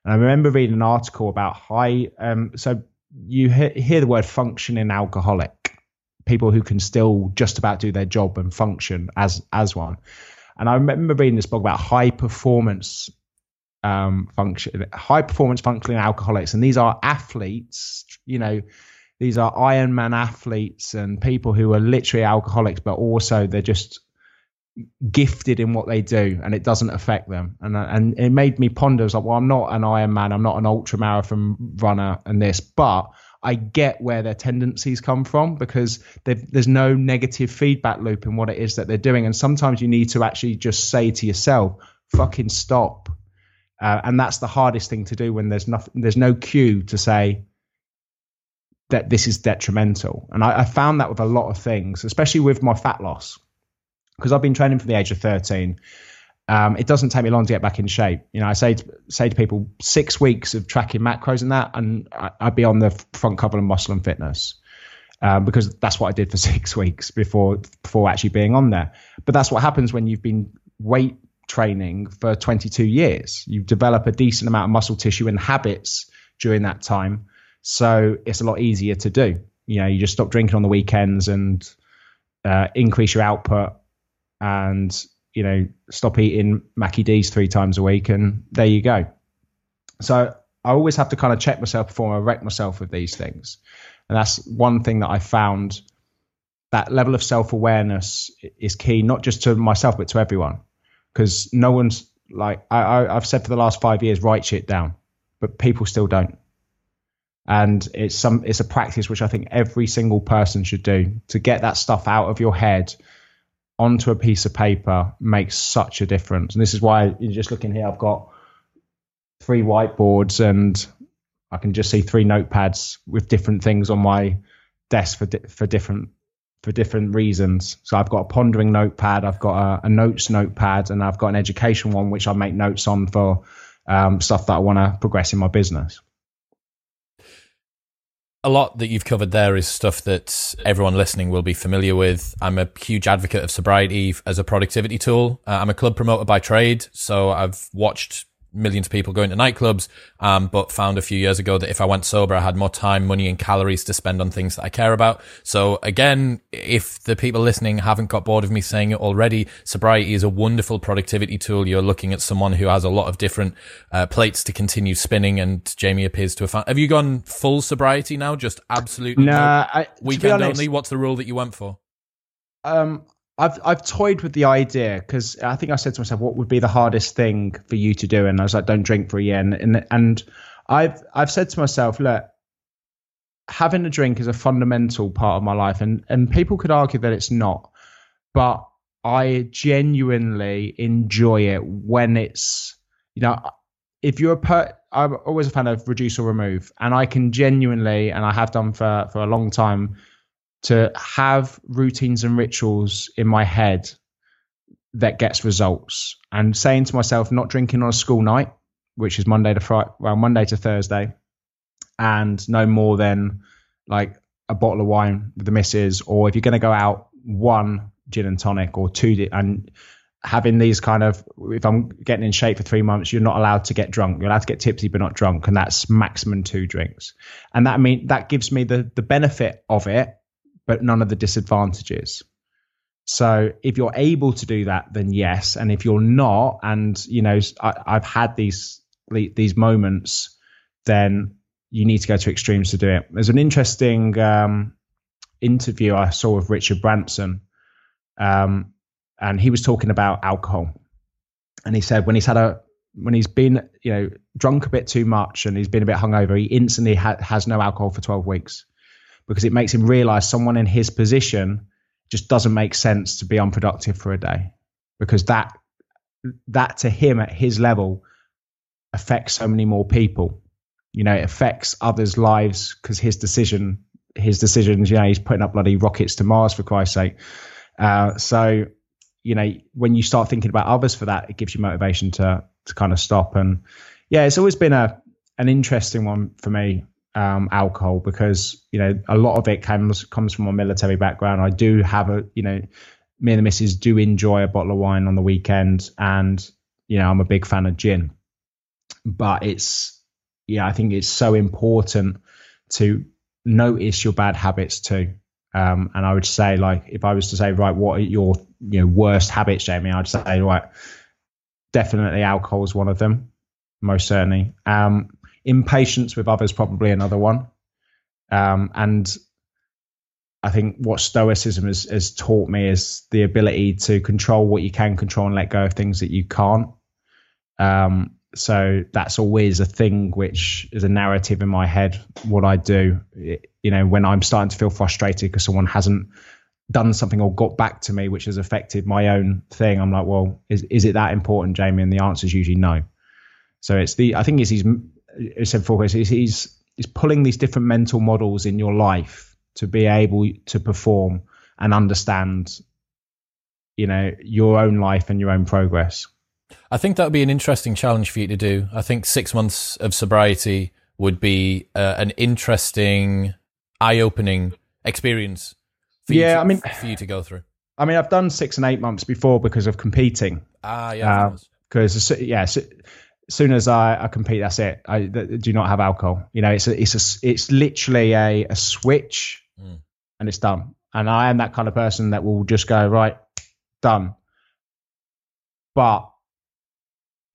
And I remember reading an article about high um so you hear, the word functioning alcoholic people who can still just about do their job and function as as one. And I remember reading this book about high performance um, function, high performance functioning alcoholics, and these are athletes. You know, these are Ironman athletes and people who are literally alcoholics, but also they're just gifted in what they do and it doesn't affect them and and it made me ponder like well I'm not an Ironman I'm not an ultra marathon runner and this but I get where their tendencies come from because there's no negative feedback loop in what it is that they're doing. And sometimes you need to actually just say to yourself, fucking stop. Uh, and that's the hardest thing to do when there's nothing, there's no cue to say that this is detrimental. And I, I found that with a lot of things, especially with my fat loss, because I've been training from the age of 13 um, it doesn't take me long to get back in shape. You know, I say to, say to people six weeks of tracking macros and that, and I, would be on the front cover of Muscle and Fitness um, because that's what I did for six weeks before before actually being on there. But that's what happens when you've been weight training for 22 years. You develop a decent amount of muscle tissue and habits during that time, so it's a lot easier to do. You know, you just stop drinking on the weekends and uh, increase your output and you know, stop eating Mackie D's three times a week, and there you go. So I always have to kind of check myself before I wreck myself with these things, and that's one thing that I found. That level of self awareness is key, not just to myself but to everyone, because no one's like I, I, I've said for the last five years, write shit down, but people still don't and it's some it's a practice which I think every single person should do to get that stuff out of your head onto a piece of paper makes such a difference. And this is why you're just looking here, I've got three whiteboards and I can just see three notepads with different things on my desk for di- for different for different reasons. So I've got a pondering notepad, I've got a, a notes notepad, and I've got an education one which I make notes on for um, stuff that I want to progress in my business a lot that you've covered there is stuff that everyone listening will be familiar with. I'm a huge advocate of sobriety as a productivity tool. Uh, I'm a club promoter by trade, so I've watched millions of people going to nightclubs, um, but found a few years ago that if I went sober, I had more time, money, and calories to spend on things that I care about. So again, if the people listening haven't got bored of me saying it already, sobriety is a wonderful productivity tool. You're looking at someone who has a lot of different uh, plates to continue spinning, and Jamie appears to have found. Have you gone full sobriety now? Just absolutely no, I, weekend honest, only. What's the rule that you went for? Um, I've I've toyed with the idea because I think I said to myself, what would be the hardest thing for you to do? And I was like, don't drink for a year. And and, and I've I've said to myself, look, having a drink is a fundamental part of my life, and and people could argue that it's not, but I genuinely enjoy it when it's you know if you're a per I'm always a fan of reduce or remove, and I can genuinely, and I have done for for a long time to have routines and rituals in my head that gets results. And saying to myself not drinking on a school night which is monday to friday well monday to thursday and no more than like a bottle of wine with the missus or if you're going to go out one gin and tonic or two and having these kind of if i'm getting in shape for three months you're not allowed to get drunk. You're allowed to get tipsy but not drunk and that's maximum two drinks. And that mean that gives me the the benefit of it but none of the disadvantages. So if you're able to do that, then yes. And if you're not, and you know, I, have had these these moments, then you need to go to extremes to do it. There's an interesting um, interview I saw with Richard Branson, um, and he was talking about alcohol, and he said when he's had a when he's been you know drunk a bit too much and he's been a bit hungover, he instantly ha- has no alcohol for 12 weeks because it makes him realize someone in his position just doesn't make sense to be unproductive for a day. Because that that to him at his level affects so many more people. You know it affects others lives because his decision his decisions you know he's putting up bloody rockets to mars for christ's sake. Uh, so you know when you start thinking about others for that it gives you motivation to to kind of stop. And yeah it's always been a an interesting one for me um, alcohol because you know a lot of it comes comes from my military background. I do have a you know me and the missus do enjoy a bottle of wine on the weekend, and you know I'm a big fan of gin. But it's yeah, I think it's so important to notice your bad habits too. Um, and I would say like if I was to say right, what are your you know worst habits, Jamie? I'd say right, definitely alcohol is one of them, most certainly. Um, Impatience with others, probably another one. Um, and I think what Stoicism has, has taught me is the ability to control what you can control and let go of things that you can't. Um, so that's always a thing which is a narrative in my head. What I do, you know, when I'm starting to feel frustrated because someone hasn't done something or got back to me, which has affected my own thing, I'm like, well, is is it that important, Jamie? And the answer is usually no. So it's the I think it's these said before, is he's he's pulling these different mental models in your life to be able to perform and understand, you know, your own life and your own progress. I think that would be an interesting challenge for you to do. I think six months of sobriety would be uh, an interesting, eye-opening experience. For yeah, to, I mean, for you to go through. I mean, I've done six and eight months before because of competing. Ah, yeah. Because uh, yeah, so, as soon as I, I compete, that's it. I do not have alcohol. You know, it's a, it's a, it's literally a, a switch, mm. and it's done. And I am that kind of person that will just go right, done. But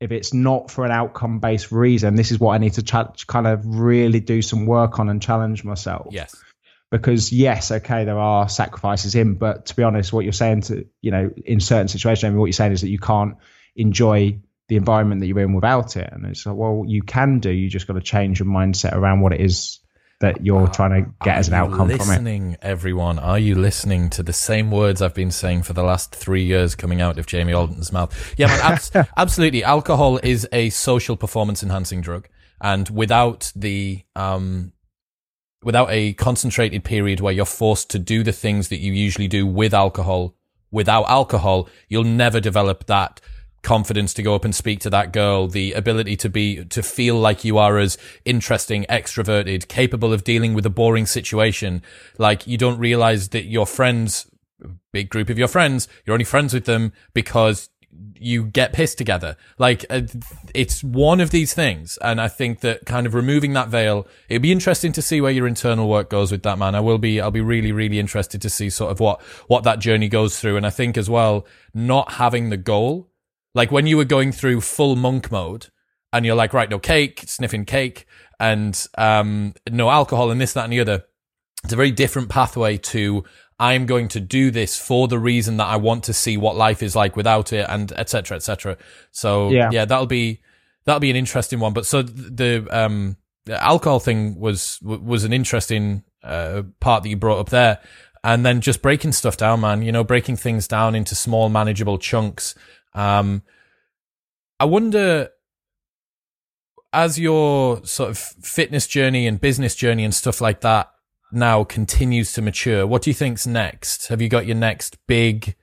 if it's not for an outcome based reason, this is what I need to ch- kind of really do some work on and challenge myself. Yes. Because yes, okay, there are sacrifices in, but to be honest, what you're saying to you know, in certain situations, I mean, what you're saying is that you can't enjoy the environment that you're in without it. And it's like, well, you can do. You just got to change your mindset around what it is that you're trying to get as an outcome from it. Listening, everyone, are you listening to the same words I've been saying for the last three years coming out of Jamie Alderton's mouth? Yeah, man, absolutely. Alcohol is a social performance enhancing drug, and without the um, without a concentrated period where you're forced to do the things that you usually do with alcohol, without alcohol, you'll never develop that confidence to go up and speak to that girl, the ability to be, to feel like you are as interesting, extroverted, capable of dealing with a boring situation. Like you don't realize that your friends, big group of your friends, you're only friends with them because you get pissed together. Like uh, it's one of these things. And I think that kind of removing that veil, it'd be interesting to see where your internal work goes with that, man. I will be, I'll be really, really interested to see sort of what, what that journey goes through. And I think as well, not having the goal like when you were going through full monk mode and you're like, right, no cake, sniffing cake and um, no alcohol and this, that, and the other. It's a very different pathway to I'm going to do this for the reason that I want to see what life is like without it and etc. etc. So yeah. yeah, that'll be that'll be an interesting one. But so the um the alcohol thing was was an interesting uh, part that you brought up there. And then just breaking stuff down, man, you know, breaking things down into small manageable chunks um, I wonder, as your sort of fitness journey and business journey and stuff like that now continues to mature, what do you think's next? Have you got your next big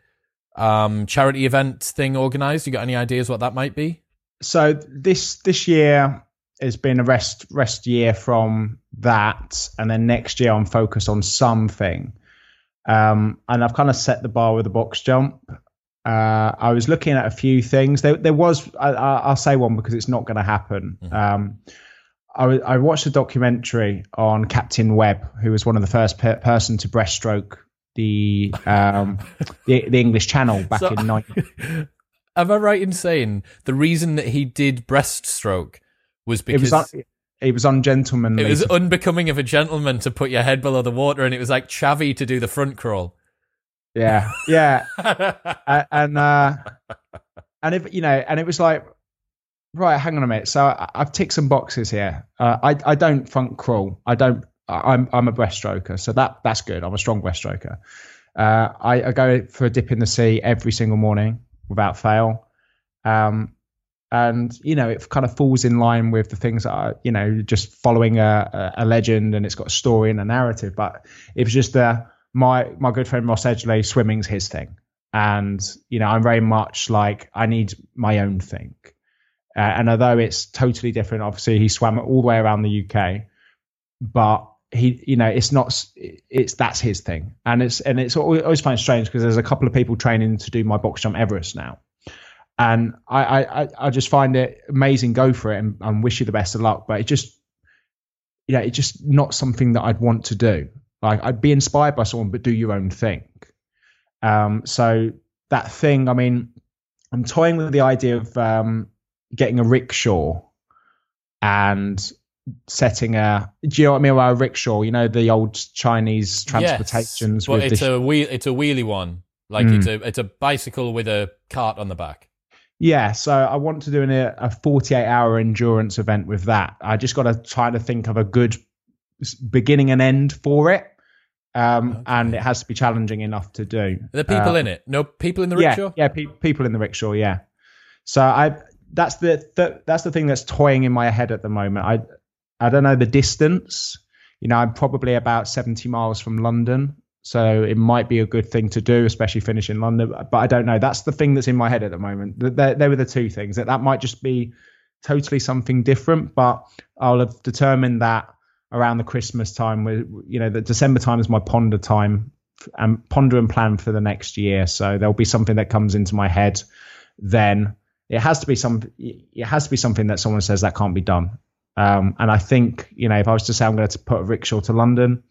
um, charity event thing organized? You got any ideas what that might be? So this this year has been a rest rest year from that, and then next year I'm focused on something. Um, and I've kind of set the bar with a box jump. Uh, I was looking at a few things. There, there was. I, will say one because it's not going to happen. Mm-hmm. Um, I, I, watched a documentary on Captain Webb, who was one of the first per- person to breaststroke the um, the, the English Channel back So- in 90. Am I right in saying the reason that he did breaststroke was It because was un- it was ungentlemanly. it was unbecoming of a gentleman to put your head below the water, and it was like chavvy to do the front crawl. Yeah, yeah, A- and uh, and if you know, and it was like, right, hang on a minute. So I, I've ticked some boxes here. Uh, I I don't funk crawl. I don't. I- I'm I'm a breaststroker, so that that's good. I'm a strong breaststroker. Uh, I, I go for a dip in the sea every single morning without fail. Um, and you know it kind of falls in line with the things that are you know just following a, a, a legend and it's got a story and a narrative but it was just uh, my my good friend Ross Edgley swimming's his thing and you know I'm very much like I need my own thing uh, and although it's totally different obviously he swam all the way around the UK but he you know it's not it's that's his thing and it's and it's always, always find strange because there's a couple of people training to do my box jump Everest now and I, I, I- just find it amazing. Go for it and, and wish you the best of luck. But it just, you know, it's just not something that I'd want to do. Like I'd be inspired by someone, but do your own thing. Um, so that thing, I mean, I'm toying with the idea of um, getting a rickshaw and setting a. Do you know what I mean by a rickshaw? You know the old Chinese transportations yes, but it's the a wheel. It's a wheelie one. Like Mm. it's a it's a bicycle with a cart on the back. Yeah, so I want to do an, a 48 hour endurance event with that. I just got to try to think of a good beginning and end for it. Um, Okay. And it has to be challenging enough to do. Are there people Uh, in it? No people in the yeah, rickshaw. Yeah, pe- people in the rickshaw, yeah. So I that's the, the that's the thing that's toying in my head at the moment. I I don't know the distance. You know, I'm probably about 70 miles from London. So it might be a good thing to do, especially finish in London. But I don't know. That's the thing that's in my head at the moment. Th- There, there were the two things. That that might just be totally something different, but I'll have determined that around the Christmas time. Where you know, the December time is my ponder time and ponder and plan for the next year. So there'll be something that comes into my head. Then it has to be some. It has to be something that someone says that can't be done. Um, and I think you know, if I was to say I'm going to put a rickshaw to London,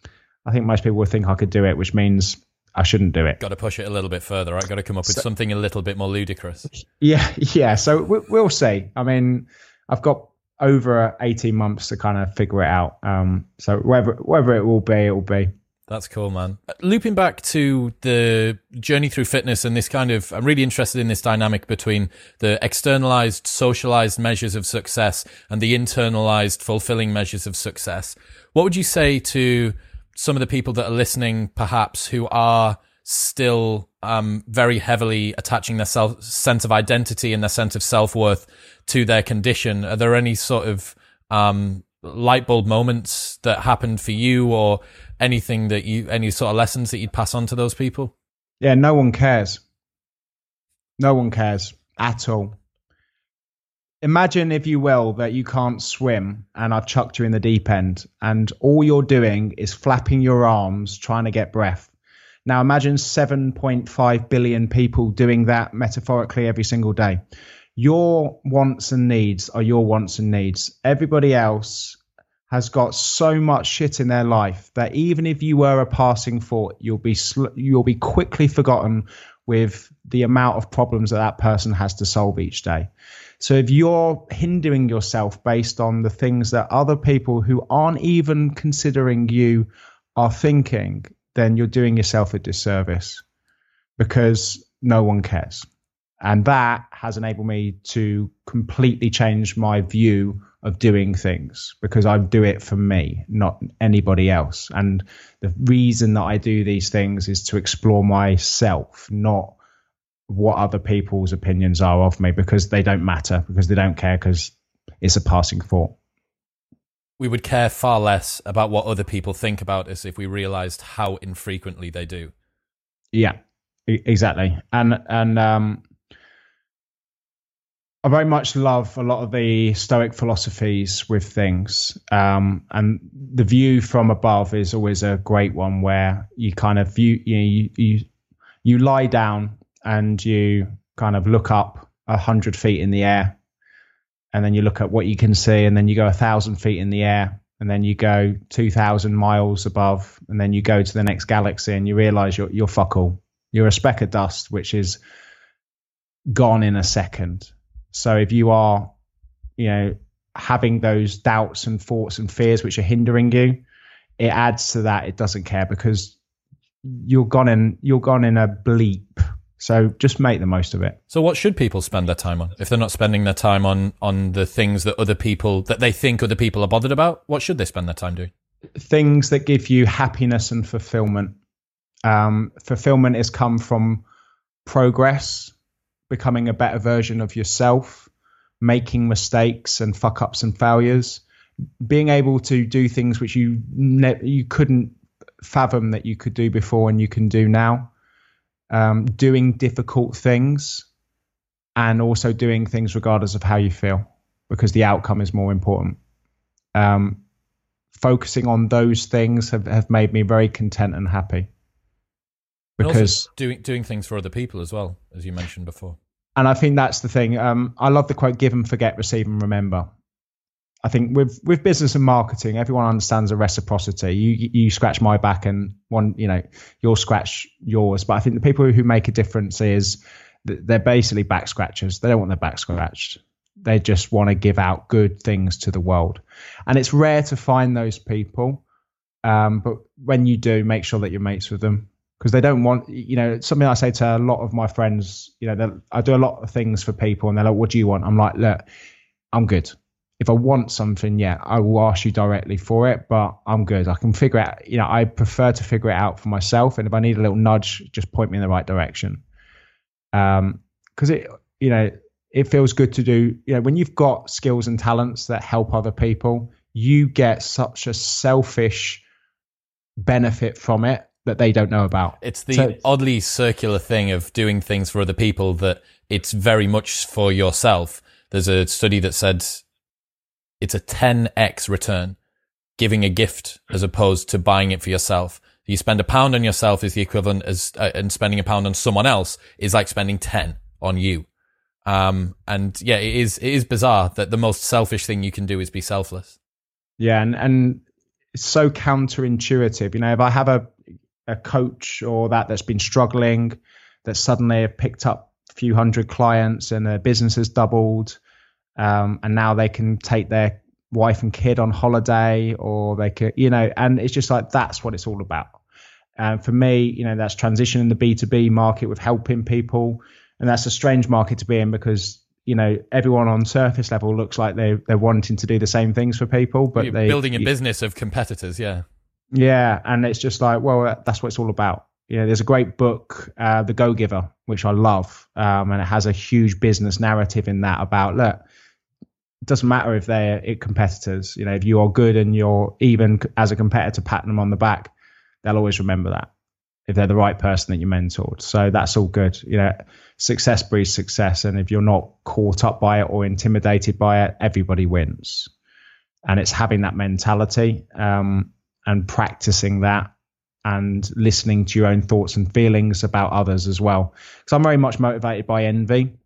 I think most people would think I could do it, which means I shouldn't do it. Got to push it a little bit further. I right? got to come up with So- something a little bit more ludicrous. Yeah, yeah. So we, we'll see. I mean, I've got over 18 months to kind of figure it out. Um, so whether whether it will be, it will be. That's cool, man. Uh, Looping back to the journey through fitness and this kind of, I'm really interested in this dynamic between the externalized, socialized measures of success and the internalized, fulfilling measures of success. What would you say to some of the people that are listening, perhaps, who are still um, very heavily attaching their self sense of identity and their sense of self worth to their condition? Are there any sort of um, light bulb moments that happened for you, or anything that you, any sort of lessons that you'd pass on to those people? Yeah, no one cares. No one cares at all. Imagine, if you will, that you can't swim and I've chucked you in the deep end, and all you're doing is flapping your arms trying to get breath. Now, imagine 7.5 billion people doing that metaphorically every single day. Your wants and needs are your wants and needs. Everybody else has got so much shit in their life that even if you were a passing thought, you'll be sl- you'll be quickly forgotten with the amount of problems that that person has to solve each day. So if you're hindering yourself based on the things that other people who aren't even considering you are thinking, then you're doing yourself a disservice because no one cares. And that has enabled me to completely change my view of doing things because I do it for me, not anybody else. And the reason that I do these things is to explore myself, not what other people's opinions are of me because they don't matter, because they don't care, because it's a passing thought. We would care far less about what other people think about us if we realized how infrequently they do. Yeah, exactly. And and um, I very much love a lot of the Stoic philosophies with things. Um, and the view from above is always a great one, where you kind of view you know, you, you you lie down and you kind of look up a hundred feet in the air, and then you look at what you can see, and then you go a thousand feet in the air, and then you go 2000 miles above and then you go to the next galaxy and you realize you're, you're fuck all. You're a speck of dust which is gone in a second. So if you are you know having those doubts and thoughts and fears which are hindering you it adds to that. It doesn't care because you're gone in you're gone in a bleep so just make the most of it. So what should people spend their time on? If they're not spending their time on on the things that other people that they think other people are bothered about, what should they spend their time doing? Things that give you happiness and fulfillment. Um, fulfillment has come from progress, becoming a better version of yourself, making mistakes and fuck ups and failures, being able to do things which you ne- you couldn't fathom that you could do before and you can do now um, doing difficult things and also doing things regardless of how you feel because the outcome is more important. Um, focusing on those things have, have made me very content and happy. Because doing doing things for other people as well, as you mentioned before. And I think that's the thing. Um, I love the quote: "Give and forget, receive and remember." I think with with business and marketing, everyone understands a reciprocity. You you scratch my back, and one you know you'll scratch yours. But I think the people who make a difference is they're basically back scratchers. They don't want their back scratched. They just want to give out good things to the world, and it's rare to find those people. Um, but when you do, make sure that you're mates with them because they don't want you know something I say to a lot of my friends. You know, I do a lot of things for people, and they're like, "What do you want?" I'm like, "Look, I'm good." If I want something, yeah, I will ask you directly for it, but I'm good. I can figure out, you know, I prefer to figure it out for myself. And if I need a little nudge, just point me in the right direction. Um, cause it, you know, it feels good to do, you know, when you've got skills and talents that help other people, you get such a selfish benefit from it that they don't know about. It's the so, oddly circular thing of doing things for other people that it's very much for yourself. There's a study that said it's a 10x return giving a gift as opposed to buying it for yourself. You spend a pound on yourself is the equivalent as uh, and spending a pound on someone else is like spending 10 on you. Um, and yeah, it is, it is bizarre that the most selfish thing you can do is be selfless. Yeah. And, and it's so counterintuitive. You know, if I have a, a coach or that that's been struggling, that suddenly have picked up a few hundred clients and their business has doubled, um, and now they can take their wife and kid on holiday or they could you know and it's just like that's what it's all about. And for me you know that's transitioning the b2b market with helping people. And that's a strange market to be in because you know everyone on surface level looks like they they're wanting to do the same things for people but they building a you, business of competitors yeah. Yeah and it's just like well that's what it's all about. You know, there's a great book, uh, The Go Giver, which I love, um, and it has a huge business narrative in that about look, doesn't matter if they're competitors. You know, if you are good and you're even as a competitor patting them on the back, they'll always remember that if they're the right person that you mentored. So that's all good. You know, success breeds success. And if you're not caught up by it or intimidated by it, everybody wins. And it's having that mentality um, and practicing that and listening to your own thoughts and feelings about others as well. Because I'm very much motivated by envy.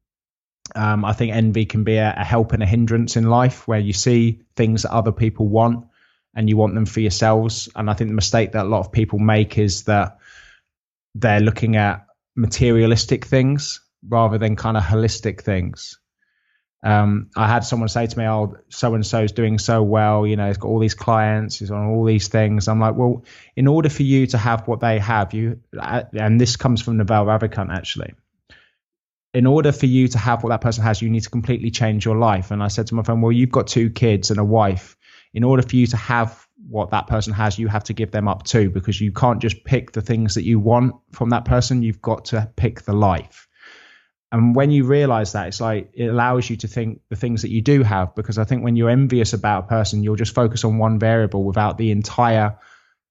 Um, I think envy can be a, a, help and a hindrance in life where you see things that other people want and you want them for yourselves. And I think the mistake that a lot of people make is that they're looking at materialistic things rather than kind of holistic things. Um, I had someone say to me, "Oh, so and so is doing so well. You know, he's got all these clients. He's on all these things." I'm like, "Well, in order for you to have what they have, you and this comes from Naval Ravikant actually in order for you to have what that person has, you need to completely change your life. And I said to my friend, well, you've got two kids and a wife. In order for you to have what that person has, you have to give them up too, because you can't just pick the things that you want from that person. You've got to pick the life. And when you realize that, it's like it allows you to think the things that you do have. Because I think when you're envious about a person, you'll just focus on one variable without the entire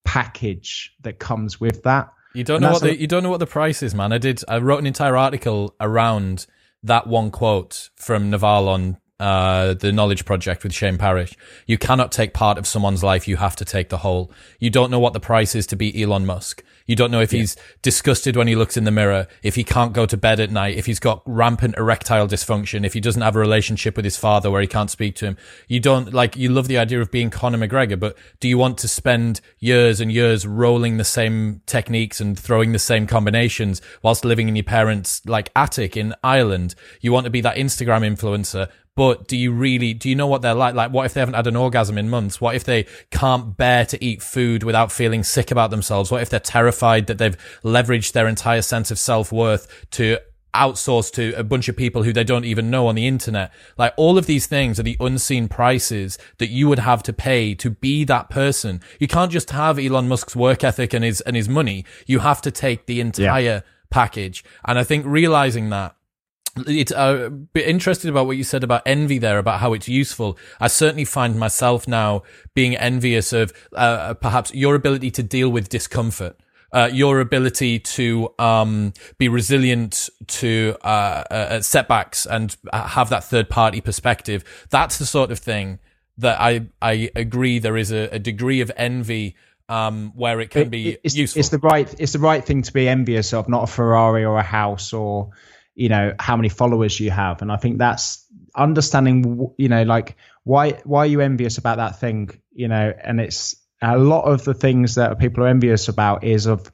package that comes with that. You don't know what the, you don't know what the price is, man. I did. I wrote an entire article around that one quote from Naval on uh, the Knowledge Project with Shane Parrish. You cannot take part of someone's life. You have to take the whole. You don't know what the price is to be Elon Musk. You don't know if yeah. he's disgusted when he looks in the mirror, if he can't go to bed at night, if he's got rampant erectile dysfunction, if he doesn't have a relationship with his father where he can't speak to him. You don't like, you love the idea of being Conor McGregor, but do you want to spend years and years rolling the same techniques and throwing the same combinations whilst living in your parents' like attic in Ireland? You want to be that Instagram influencer but do you really do you know what they're like like what if they haven't had an orgasm in months what if they can't bear to eat food without feeling sick about themselves what if they're terrified that they've leveraged their entire sense of self-worth to outsource to a bunch of people who they don't even know on the internet. Like all of these things are the unseen prices that you would have to pay to be that person. You can't just have Elon Musk's work ethic and his and his money. You have to take the entire yeah. package. And I think realizing that it's uh, bit interested about what you said about envy there, about how it's useful. I certainly find myself now being envious of uh, perhaps your ability to deal with discomfort. Uh, your ability to um, be resilient to uh, uh, setbacks and have that third party perspective. That's the sort of thing that I I agree there is a, a degree of envy um, where it can be it's, useful. It's the right it's the right thing to be envious of, not a Ferrari or a house or you know how many followers you have and i think that's understanding you know like why why are you envious about that thing you know and it's a lot of the things that people are envious about is of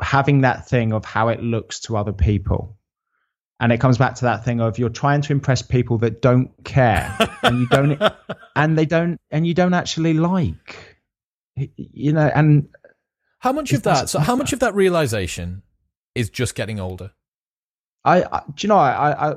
having that thing of how it looks to other people and it comes back to that thing of you're trying to impress people that don't care and you don't and they don't and you don't actually like you know and how much of that so how much of that realization is just getting older I, I do you know I I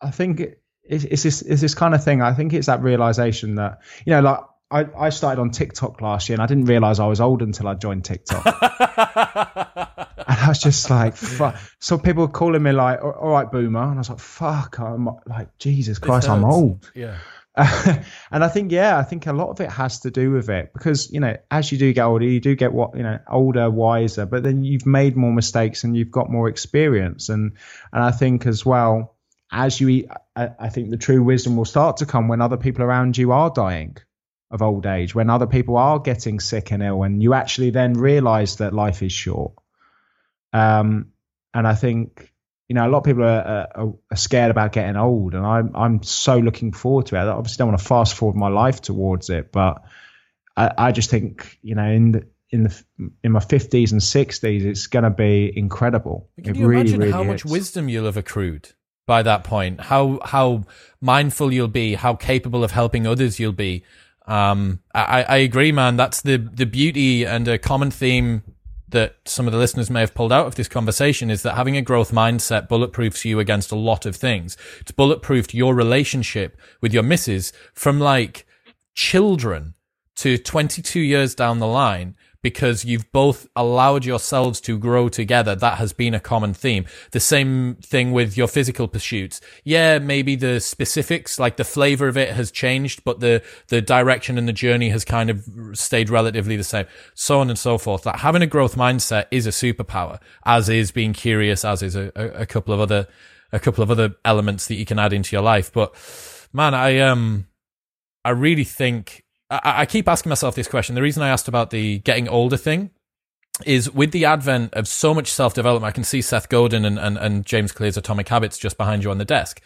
I think it's, it's this it's this kind of thing. I think it's that realization that you know like. I, I started on TikTok last year and I didn't realize I was old until I joined TikTok. and I was just like, fuck. So people were calling me like, all right, boomer. And I was like, fuck, I'm like, Jesus Christ, I'm old. Yeah. and I think, yeah, I think a lot of it has to do with it because, you know, as you do get older, you do get what, you know, older, wiser, but then you've made more mistakes and you've got more experience. And, and I think as well, as you eat, I, I think the true wisdom will start to come when other people around you are dying of old age, when other people are getting sick and ill, and you actually then realize that life is short. Um, and I think you know, a lot of people are, are, are, scared about getting old, and I'm I'm so looking forward to it. I obviously don't want to fast forward my life towards it, but I, I just think you know in the in the in my fifties and sixties, it's going to be incredible. Can it you really, imagine really how much wisdom you'll have accrued by that point? How how mindful you'll be, how capable of helping others you'll be. Um, I, I agree, man. That's the the beauty and a common theme that some of the listeners may have pulled out of this conversation is that having a growth mindset bulletproofs you against a lot of things. It's bulletproofed your relationship with your missus from like children to 22 years down the line because you've both allowed yourselves to grow together. That has been a common theme. The same thing with your physical pursuits. Yeah, maybe the specifics, like the flavor of it has changed, but the, the direction and the journey has kind of stayed relatively the same. So on and so forth. That having a growth mindset is a superpower, as is being curious, as is a, a, a couple of other, a couple of other elements that you can add into your life. But man, I, um, I really think I, I keep asking myself this question. The reason I asked about the getting older thing is with the advent of so much self development. I can see Seth Godin and, and, and James Clear's Atomic Habits just behind you on the desk.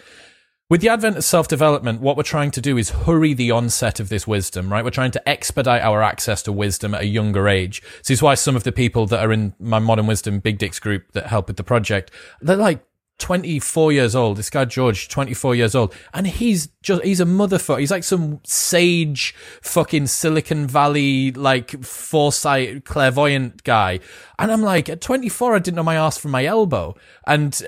With the advent of self development, what we're trying to do is hurry the onset of this wisdom, right? We're trying to expedite our access to wisdom at a younger age. This is why some of the people that are in my Modern Wisdom Big Dicks group that help with the project, they're like 24 years old. This guy George, 24 years old, and he's just he's a motherfucker. He's like some sage fucking Silicon Valley like foresight clairvoyant guy. And I'm like, at 24, I didn't know my ass from my elbow. And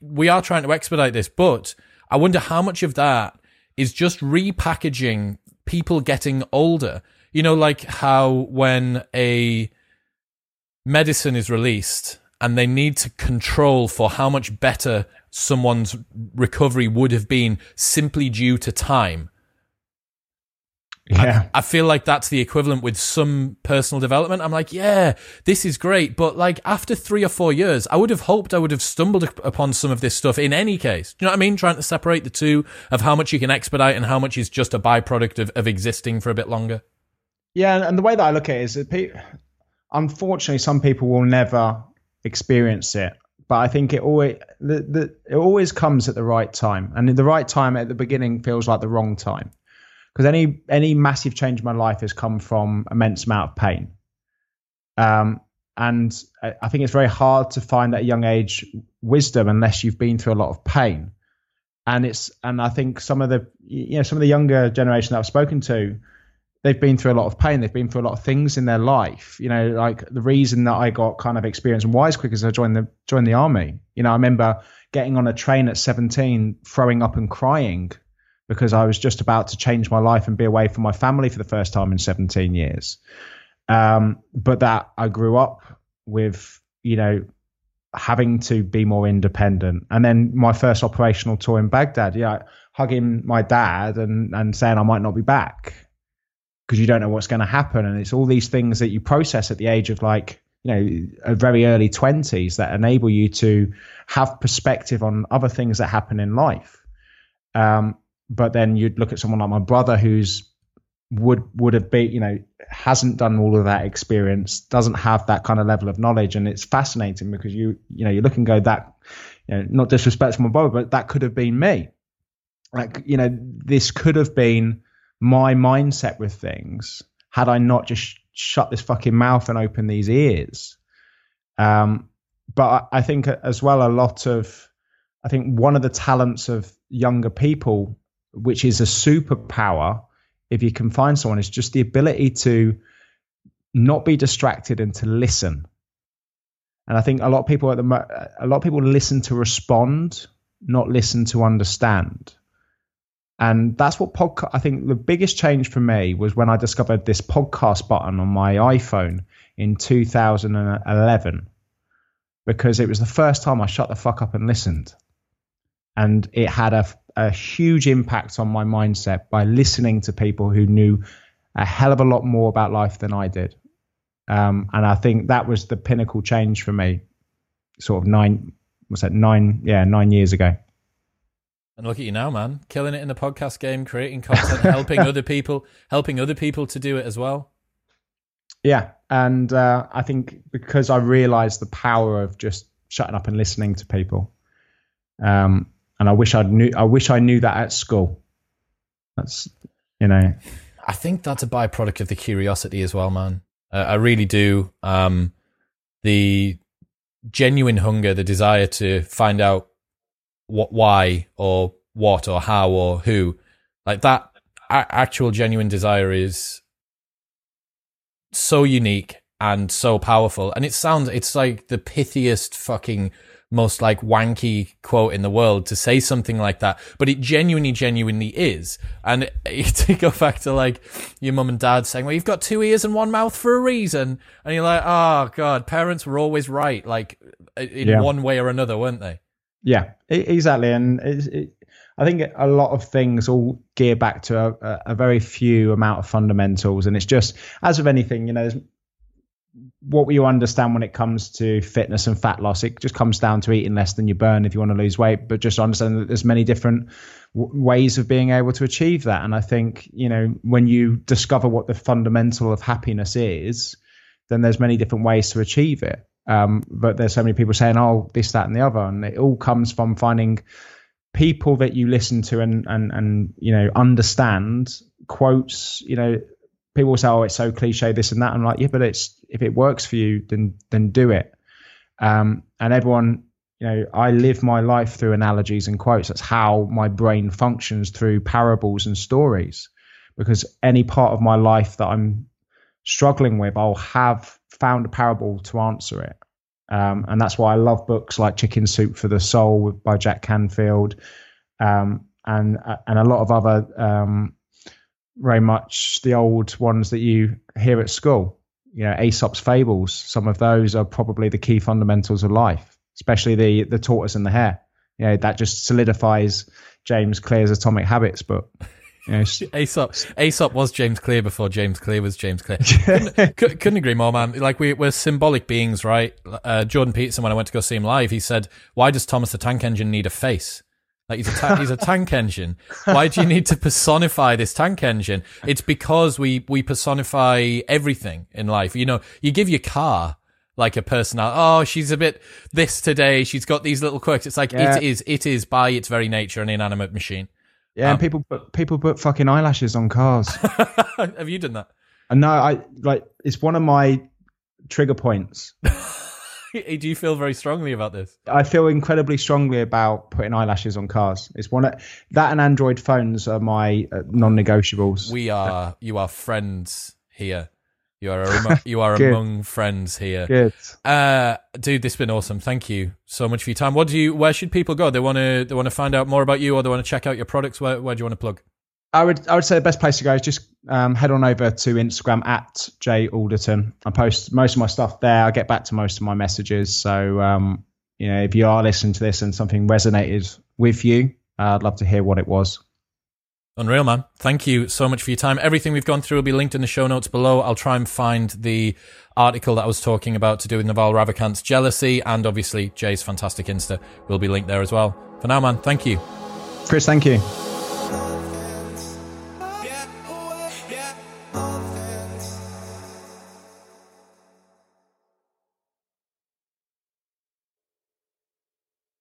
we are trying to expedite this, but I wonder how much of that is just repackaging people getting older. You know, like how when a medicine is released and they need to control for how much better someone's recovery would have been simply due to time. Yeah. I, I, feel like that's the equivalent with some personal development. I'm like, yeah, this is great. But like after three or four years, I would have hoped I would have stumbled upon some of this stuff in any case. Do you know what I mean? Trying to separate the two of how much you can expedite and how much is just a byproduct of, of existing for a bit longer. Yeah. And the way that I look at it is that people, unfortunately, some people will never experience it but I think it always the, the, it always comes at the right time, and the right time at the beginning feels like the wrong time because any any massive change in my life has come from immense amount of pain. Um, and I think it's very hard to find at a young age wisdom unless you've been through a lot of pain. And it's and I think some of the you know some of the younger generation that I've spoken to, they've been through a lot of pain. They've been through a lot of things in their life. You know, like the reason that I got kind of experience and wise quick is I joined the joined the army. You know, I remember getting on a train at 17, throwing up and crying because I was just about to change my life and be away from my family for the first time in 17 years. Um, but that I grew up with, you know, having to be more independent. And then my first operational tour in Baghdad, yeah, hugging my dad and, and saying I might not be back because you don't know what's going to happen. And it's all these things that you process at the age of like, you know, a very early 20s that enable you to have perspective on other things that happen in life. Um, but then you'd look at someone like my brother who's would would have been you know hasn't done all of that experience doesn't have that kind of level of knowledge and it's fascinating because you you know you look and go that you know not disrespect to my brother but that could have been me like you know this could have been my mindset with things had i not just shut this fucking mouth and open these ears. Um but i think as well a lot of i think one of the talents of younger people which is a superpower if you can find someone is just the ability to not be distracted and to listen. And i think a lot of people at the a lot of people listen to respond not listen to understand and that's what podcast i think the biggest change for me was when i discovered this podcast button on my iphone in 2011 because it was the first time i shut the fuck up and listened and it had a a huge impact on my mindset by listening to people who knew a hell of a lot more about life than I did. Um, and I think that was the pinnacle change for me, sort of nine, was that nine? Yeah, nine years ago. And look at you now, man, killing it in the podcast game, creating content, helping other people, helping other people to do it as well. Yeah, and uh, I think because I realised the power of just shutting up and listening to people, um, and I wish I knew. I wish I knew that at school. That's you know. I think that's a byproduct of the curiosity as well, man. Uh, I really do. Um, the genuine hunger, the desire to find out what, why, or what, or how, or who, like that. Actual genuine desire is so unique and so powerful, and it sounds. It's like the pithiest fucking most like wanky quote in the world to say something like that, but it genuinely, genuinely is. And to go back to like your mum and dad saying, well, you've got two ears and one mouth for a reason. And you're like, oh God, parents were always right, like in yeah. one way or another, weren't they? Yeah, exactly. And it, I think a lot of things all gear back to a, a, very few amount of fundamentals. And it's just, as with anything, you know, what you understand when it comes to fitness and fat loss, it just comes down to eating less than you burn if you want to lose weight. But just understand that there's many different w- ways of being able to achieve that. And I think you know when you discover what the fundamental of happiness is, then there's many different ways to achieve it. Um, but there's so many people saying, "Oh, this, that, and the other," and it all comes from finding people that you listen to and and and you know understand quotes. You know, people say, "Oh, it's so cliche, this and that." I'm like, yeah, but it's if it works for you, then then do it. Um, and everyone, you know, I live my life through analogies and quotes. That's how my brain functions through parables and stories. Because any part of my life that I'm struggling with, I'll have found a parable to answer it. Um, and that's why I love books like Chicken Soup for the Soul by Jack Canfield, um, and and a lot of other um, very much the old ones that you hear at school. You know, Aesop's fables. Some of those are probably the key fundamentals of life, especially the the tortoise and the hare. You know, that just solidifies James Clear's Atomic Habits book. Know, Aesop, Aesop was James Clear before James Clear was James Clear. couldn't, couldn't agree more, man. Like we, we're symbolic beings, right? Uh, Jordan Peterson, when I went to go see him live, he said, "Why does Thomas the Tank Engine need a face? Like he's a ta- he's a tank engine. Why do you need to personify this tank engine? It's because we we personify everything in life. You know, you give your car." Like a personality. Oh, she's a bit this today. She's got these little quirks. It's like Yeah. it is. It is by its very nature an inanimate machine. Yeah, and people put people put fucking eyelashes on cars. Have you done that? and no, I like it's one of my trigger points. Do you feel very strongly about this? I feel incredibly strongly about putting eyelashes on cars. It's one of that and Android phones are my uh, non-negotiables. We are. You are friends here. You are. A, you are among friends here. Good. Uh, dude, this has been awesome. Thank you so much for your time. What do you? Where should people go? They want to. They want to find out more about you, or they want to check out your products. Where, where do you want to plug? I would I would say the best place to go is just um, head on over to Instagram at J Alderton. I post most of my stuff there. I get back to most of my messages. So um, you know, if you are listening to this and something resonated with you, uh, I'd love to hear what it was. Unreal, man. Thank you so much for your time. Everything we've gone through will be linked in the show notes below. I'll try and find the article that I was talking about to do with Naval Ravikant's jealousy, and obviously Jay's fantastic Insta will be linked there as well. For now, man, thank you. Chris, thank you.